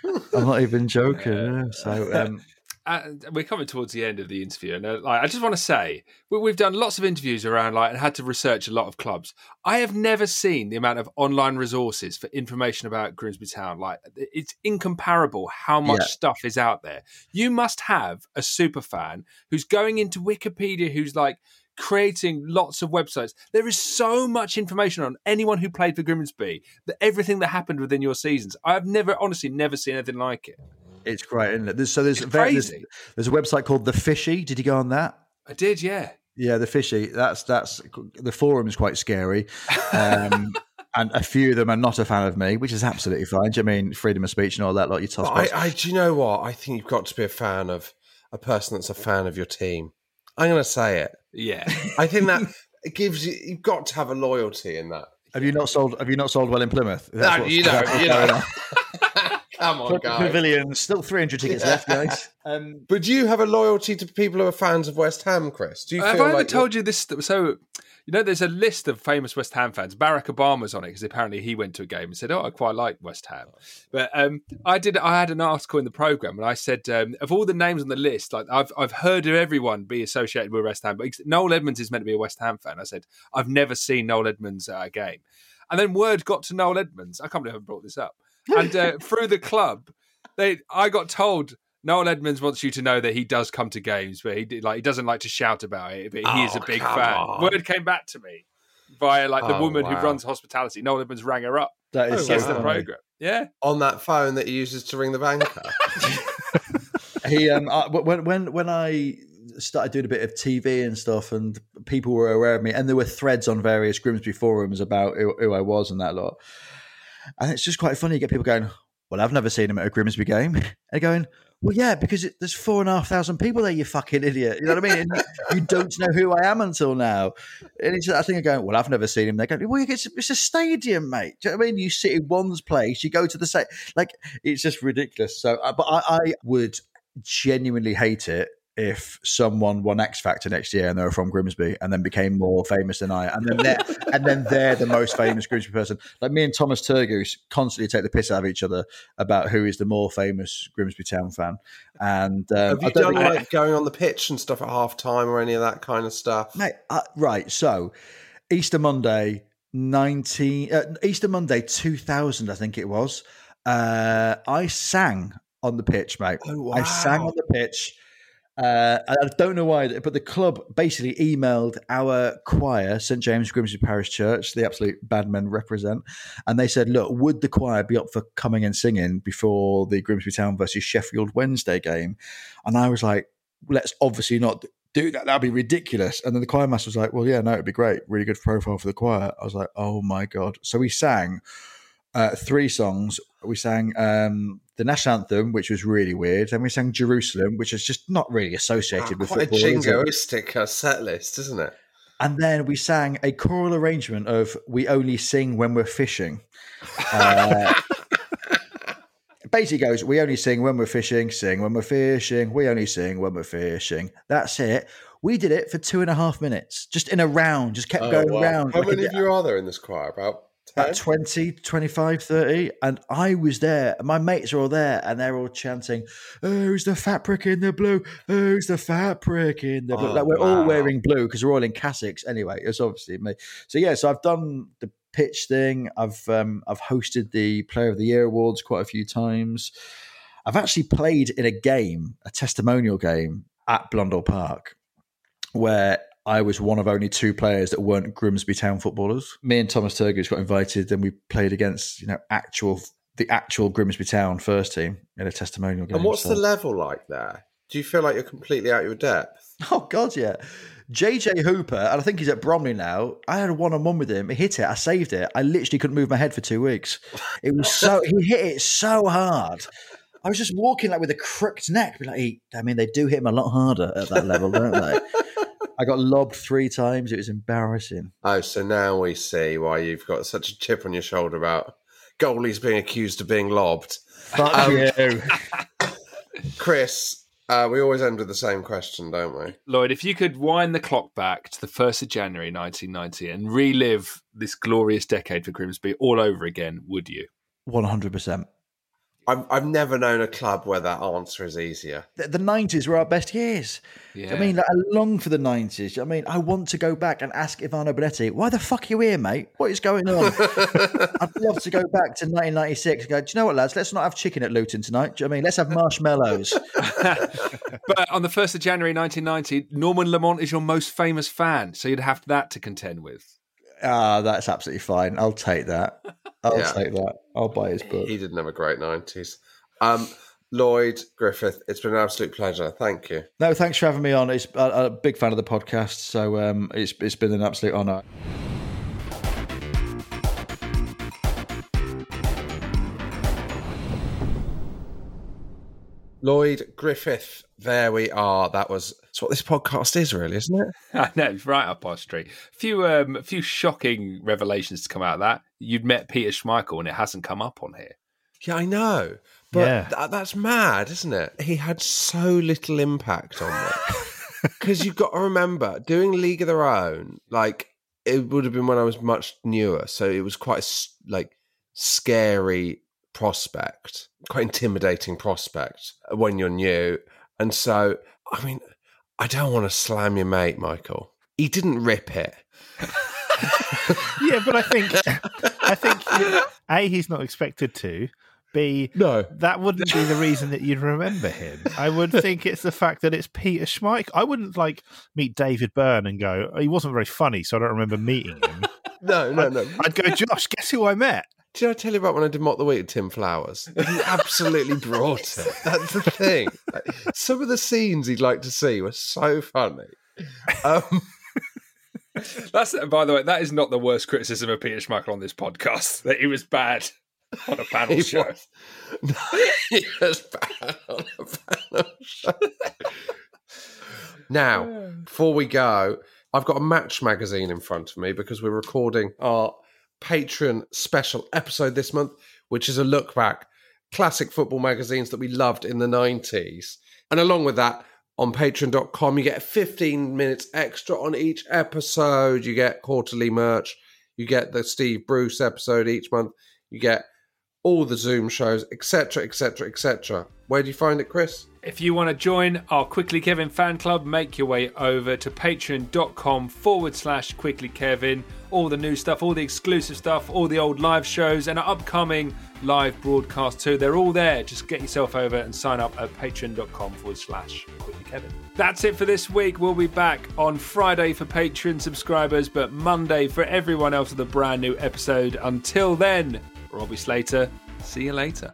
*laughs* I'm not even joking. yeah. So um, uh, we're coming towards the end of the interview, and uh, like, I just want to say we, we've done lots of interviews around like and had to research a lot of clubs. I have never seen the amount of online resources for information about Grimsby Town. Like it's incomparable how much Yeah. stuff is out there. You must have a super fan who's going into Wikipedia, who's like creating lots of websites. There is so much information on anyone who played for Grimsby, that everything that happened within your seasons. I've never, honestly, never seen anything like it. It's great, isn't it? There's, so there's, It's very- there's crazy. there's a website called the Fishy. Did you go on that? I did, yeah. Yeah, the Fishy. That's that's the forum is quite scary. Um, *laughs* And a few of them are not a fan of me, which is absolutely fine. Do you mean freedom of speech and all that? Like you toss. But I, I, do you know what? I think you've got to be a fan of a person that's a fan of your team. I'm going to say it. Yeah. I think that *laughs* it gives you. You've got to have a loyalty in that. Have you not sold? Have you not sold well in Plymouth? No, what's you know, *laughs* you know. On. Come on, guys. Pavilion, still 300 tickets left, guys. *laughs* Um, But do you have a loyalty to people who are fans of West Ham, Chris? Do you Have feel I ever like told you this? So, you know, there's a list of famous West Ham fans. Barack Obama's on it because apparently he went to a game and said, "Oh, I quite like West Ham." But um, I did. I had an article in the program and I said, um, of all the names on the list, like I've I've heard of everyone be associated with West Ham, but Noel Edmonds is meant to be a West Ham fan. I said, I've never seen Noel Edmonds at a game, and then word got to Noel Edmonds. I can't believe I haven't brought this up. And uh, through the club, they I got told. Noel Edmonds wants you to know that he does come to games, but he did, like he doesn't like to shout about it. But he is a Oh, big fan. on. Word came back to me via like the Oh, woman who runs hospitality. Noel Edmonds rang her up. That is against so the funny. program. Yeah, on that phone that he uses to ring the banker? *laughs* he um I, when when when I started doing a bit of TV and stuff, and people were aware of me, and there were threads on various Grimsby forums about who, who I was and that lot. And it's just quite funny. You get people going, "Well, I've never seen him at a Grimsby game," and going, "Well, yeah, because it, there's four and a half thousand people there. You fucking idiot. You know what I mean? You, don't know who I am until now." And it's, I think I'm going, "Well, I've never seen him." They're going, "Well, it's, it's a stadium, mate. Do you know what I mean? You sit in one's place, you go to the same. Like it's just ridiculous." So, uh, but I, I would genuinely hate it if someone won X Factor next year and they were from Grimsby and then became more famous than I, and then they're *laughs* and then they're the most famous Grimsby person. Like me and Thomas Turgoose constantly take the piss out of each other about who is the more famous Grimsby Town fan. And um, Have I you don't done think- like going on the pitch and stuff at half time or any of that kind of stuff? Mate, uh, right. So Easter Monday, 19, uh, Easter Monday 2000, I think it was. Uh, I sang on the pitch, mate. Oh, I sang on the pitch. Uh, I don't know why, but the club basically emailed our choir, St James Grimsby Parish Church, the absolute bad men represent, and they said, "Look, would the choir be up for coming and singing before the Grimsby Town versus Sheffield Wednesday game?" And I was like, "Let's obviously not do that. That'd be ridiculous." And then the choir master was like, "Well, yeah, no, it'd be great. Really good profile for the choir." I was like, "Oh my god!" So we sang uh, three songs. We sang um, the national anthem, which was really weird. Then we sang Jerusalem, which is just not really associated with Quite a football. is it? jingoistic uh, set list, isn't it? And then we sang a choral arrangement of "We Only Sing When We're Fishing." Uh, *laughs* basically goes, "We only sing when we're fishing, sing when we're fishing. We only sing when we're fishing." That's it. We did it for two and a half minutes, just in a round, just kept Oh, going wow. round. How like many of you are there in this choir? About at 20, 25, 30. And I was there. My mates are all there and they're all chanting, Who's the fat prick in the blue? Who's the fat prick in the blue? Oh, like we're all wearing blue because we're all in cassocks anyway. It's obviously me. So yeah, so I've done the pitch thing. I've um, I've hosted the Player of the Year awards quite a few times. I've actually played in a game, a testimonial game at Blundell Park, where I was one of only two players that weren't Grimsby Town footballers. Me and Thomas Turgoose got invited, and we played against you know actual the actual Grimsby Town first team in a testimonial game. And what's So- the level like there? Do you feel like you're completely out of your depth? *laughs* Oh God, yeah. JJ Hooper, and I think he's at Bromley now. I had a one-on-one with him. He hit it. I saved it. I literally couldn't move my head for two weeks. It was so he hit it so hard. I was just walking like with a crooked neck. Be Like, I mean, they do hit him a lot harder at that level, don't they? *laughs* I got lobbed three times. It was embarrassing. Oh, so now we see why you've got such a chip on your shoulder about goalies being accused of being lobbed. Fuck Um, you. *laughs* Chris, uh, we always end with the same question, don't we? Lloyd, if you could wind the clock back to the 1st of January 1990 and relive this glorious decade for Grimsby all over again, would you? One hundred percent. I've, I've never known a club where that answer is easier. The- The nineties were our best years. Yeah. I mean, like, I long for the nineties. I mean, I want to go back and ask Ivano Bonetti, why the fuck are you here, mate? What is going on? *laughs* I'd love to go back to 1996 and go, do you know what, lads? Let's not have chicken at Luton tonight. Do you know what I mean? Let's have marshmallows. *laughs* But uh, on the 1st of January 1990, Norman Lamont is your most famous fan, so you'd have that to contend with. Ah, that's absolutely fine. I'll take that. I'll Yeah. take that. I'll buy his book. He didn't have a great 90s. Um, Lloyd Griffith, it's been an absolute pleasure. Thank you. No, thanks for having me on. It's I'm a big fan of the podcast, so um, it's it's been an absolute honour. Lloyd Griffith, there we are. That was that's what this podcast is, really, isn't it? *laughs* I know, right up our street. A few, um, a few shocking revelations to come out of that. You'd met Peter Schmeichel, and it hasn't come up on here. Yeah, I know. But Yeah. tha- that's mad, isn't it? He had so little impact on me. *laughs* Because you've got to remember, doing League of Their Own, like, it would have been when I was much newer. So it was quite a, s- like, scary prospect, quite intimidating prospect uh, when you're new. And so, I mean, I don't want to slam your mate, Michael. He didn't rip it. *laughs* yeah, but I think I think a he's not expected to. B no, that wouldn't be the reason that you'd remember him. I would *laughs* think it's the fact that it's Peter Schmeichel. I wouldn't like meet David Byrne and go, he wasn't very funny, so I don't remember meeting him. *laughs* No, no, no. I'd go, Josh, guess who I met? Did I tell you about when I did Mock the Week with Tim Flowers? He absolutely *laughs* brought it. That's the thing. Like, Some of the scenes he'd like to see were so funny. Um, *laughs* That's by the way, that is not the worst criticism of Peter Schmeichel on this podcast. *laughs* That he was bad on a panel He show. was. he was bad on a panel show. Now, *sighs* before we go, I've got a Match magazine in front of me because we're recording our Patreon special episode this month, which is a look back classic football magazines that we loved in the 90s. And along with that, on patreon.com, you get 15 minutes extra on each episode. You get quarterly merch. You get the Steve Bruce episode each month. You get all the Zoom shows, etc., etc., etc. Where do you find it, Chris? If you want to join our Quickly Kevin fan club, make your way over to patreon.com forward slash Quickly Kevin. All the new stuff, all the exclusive stuff, all the old live shows, and our upcoming live broadcast too. They're all there. Just get yourself over and sign up at patreon.com forward slash Quickly Kevin. That's it for this week. We'll be back on Friday for Patreon subscribers, but Monday for everyone else with a brand new episode. Until then, Robbie Slater, see you later.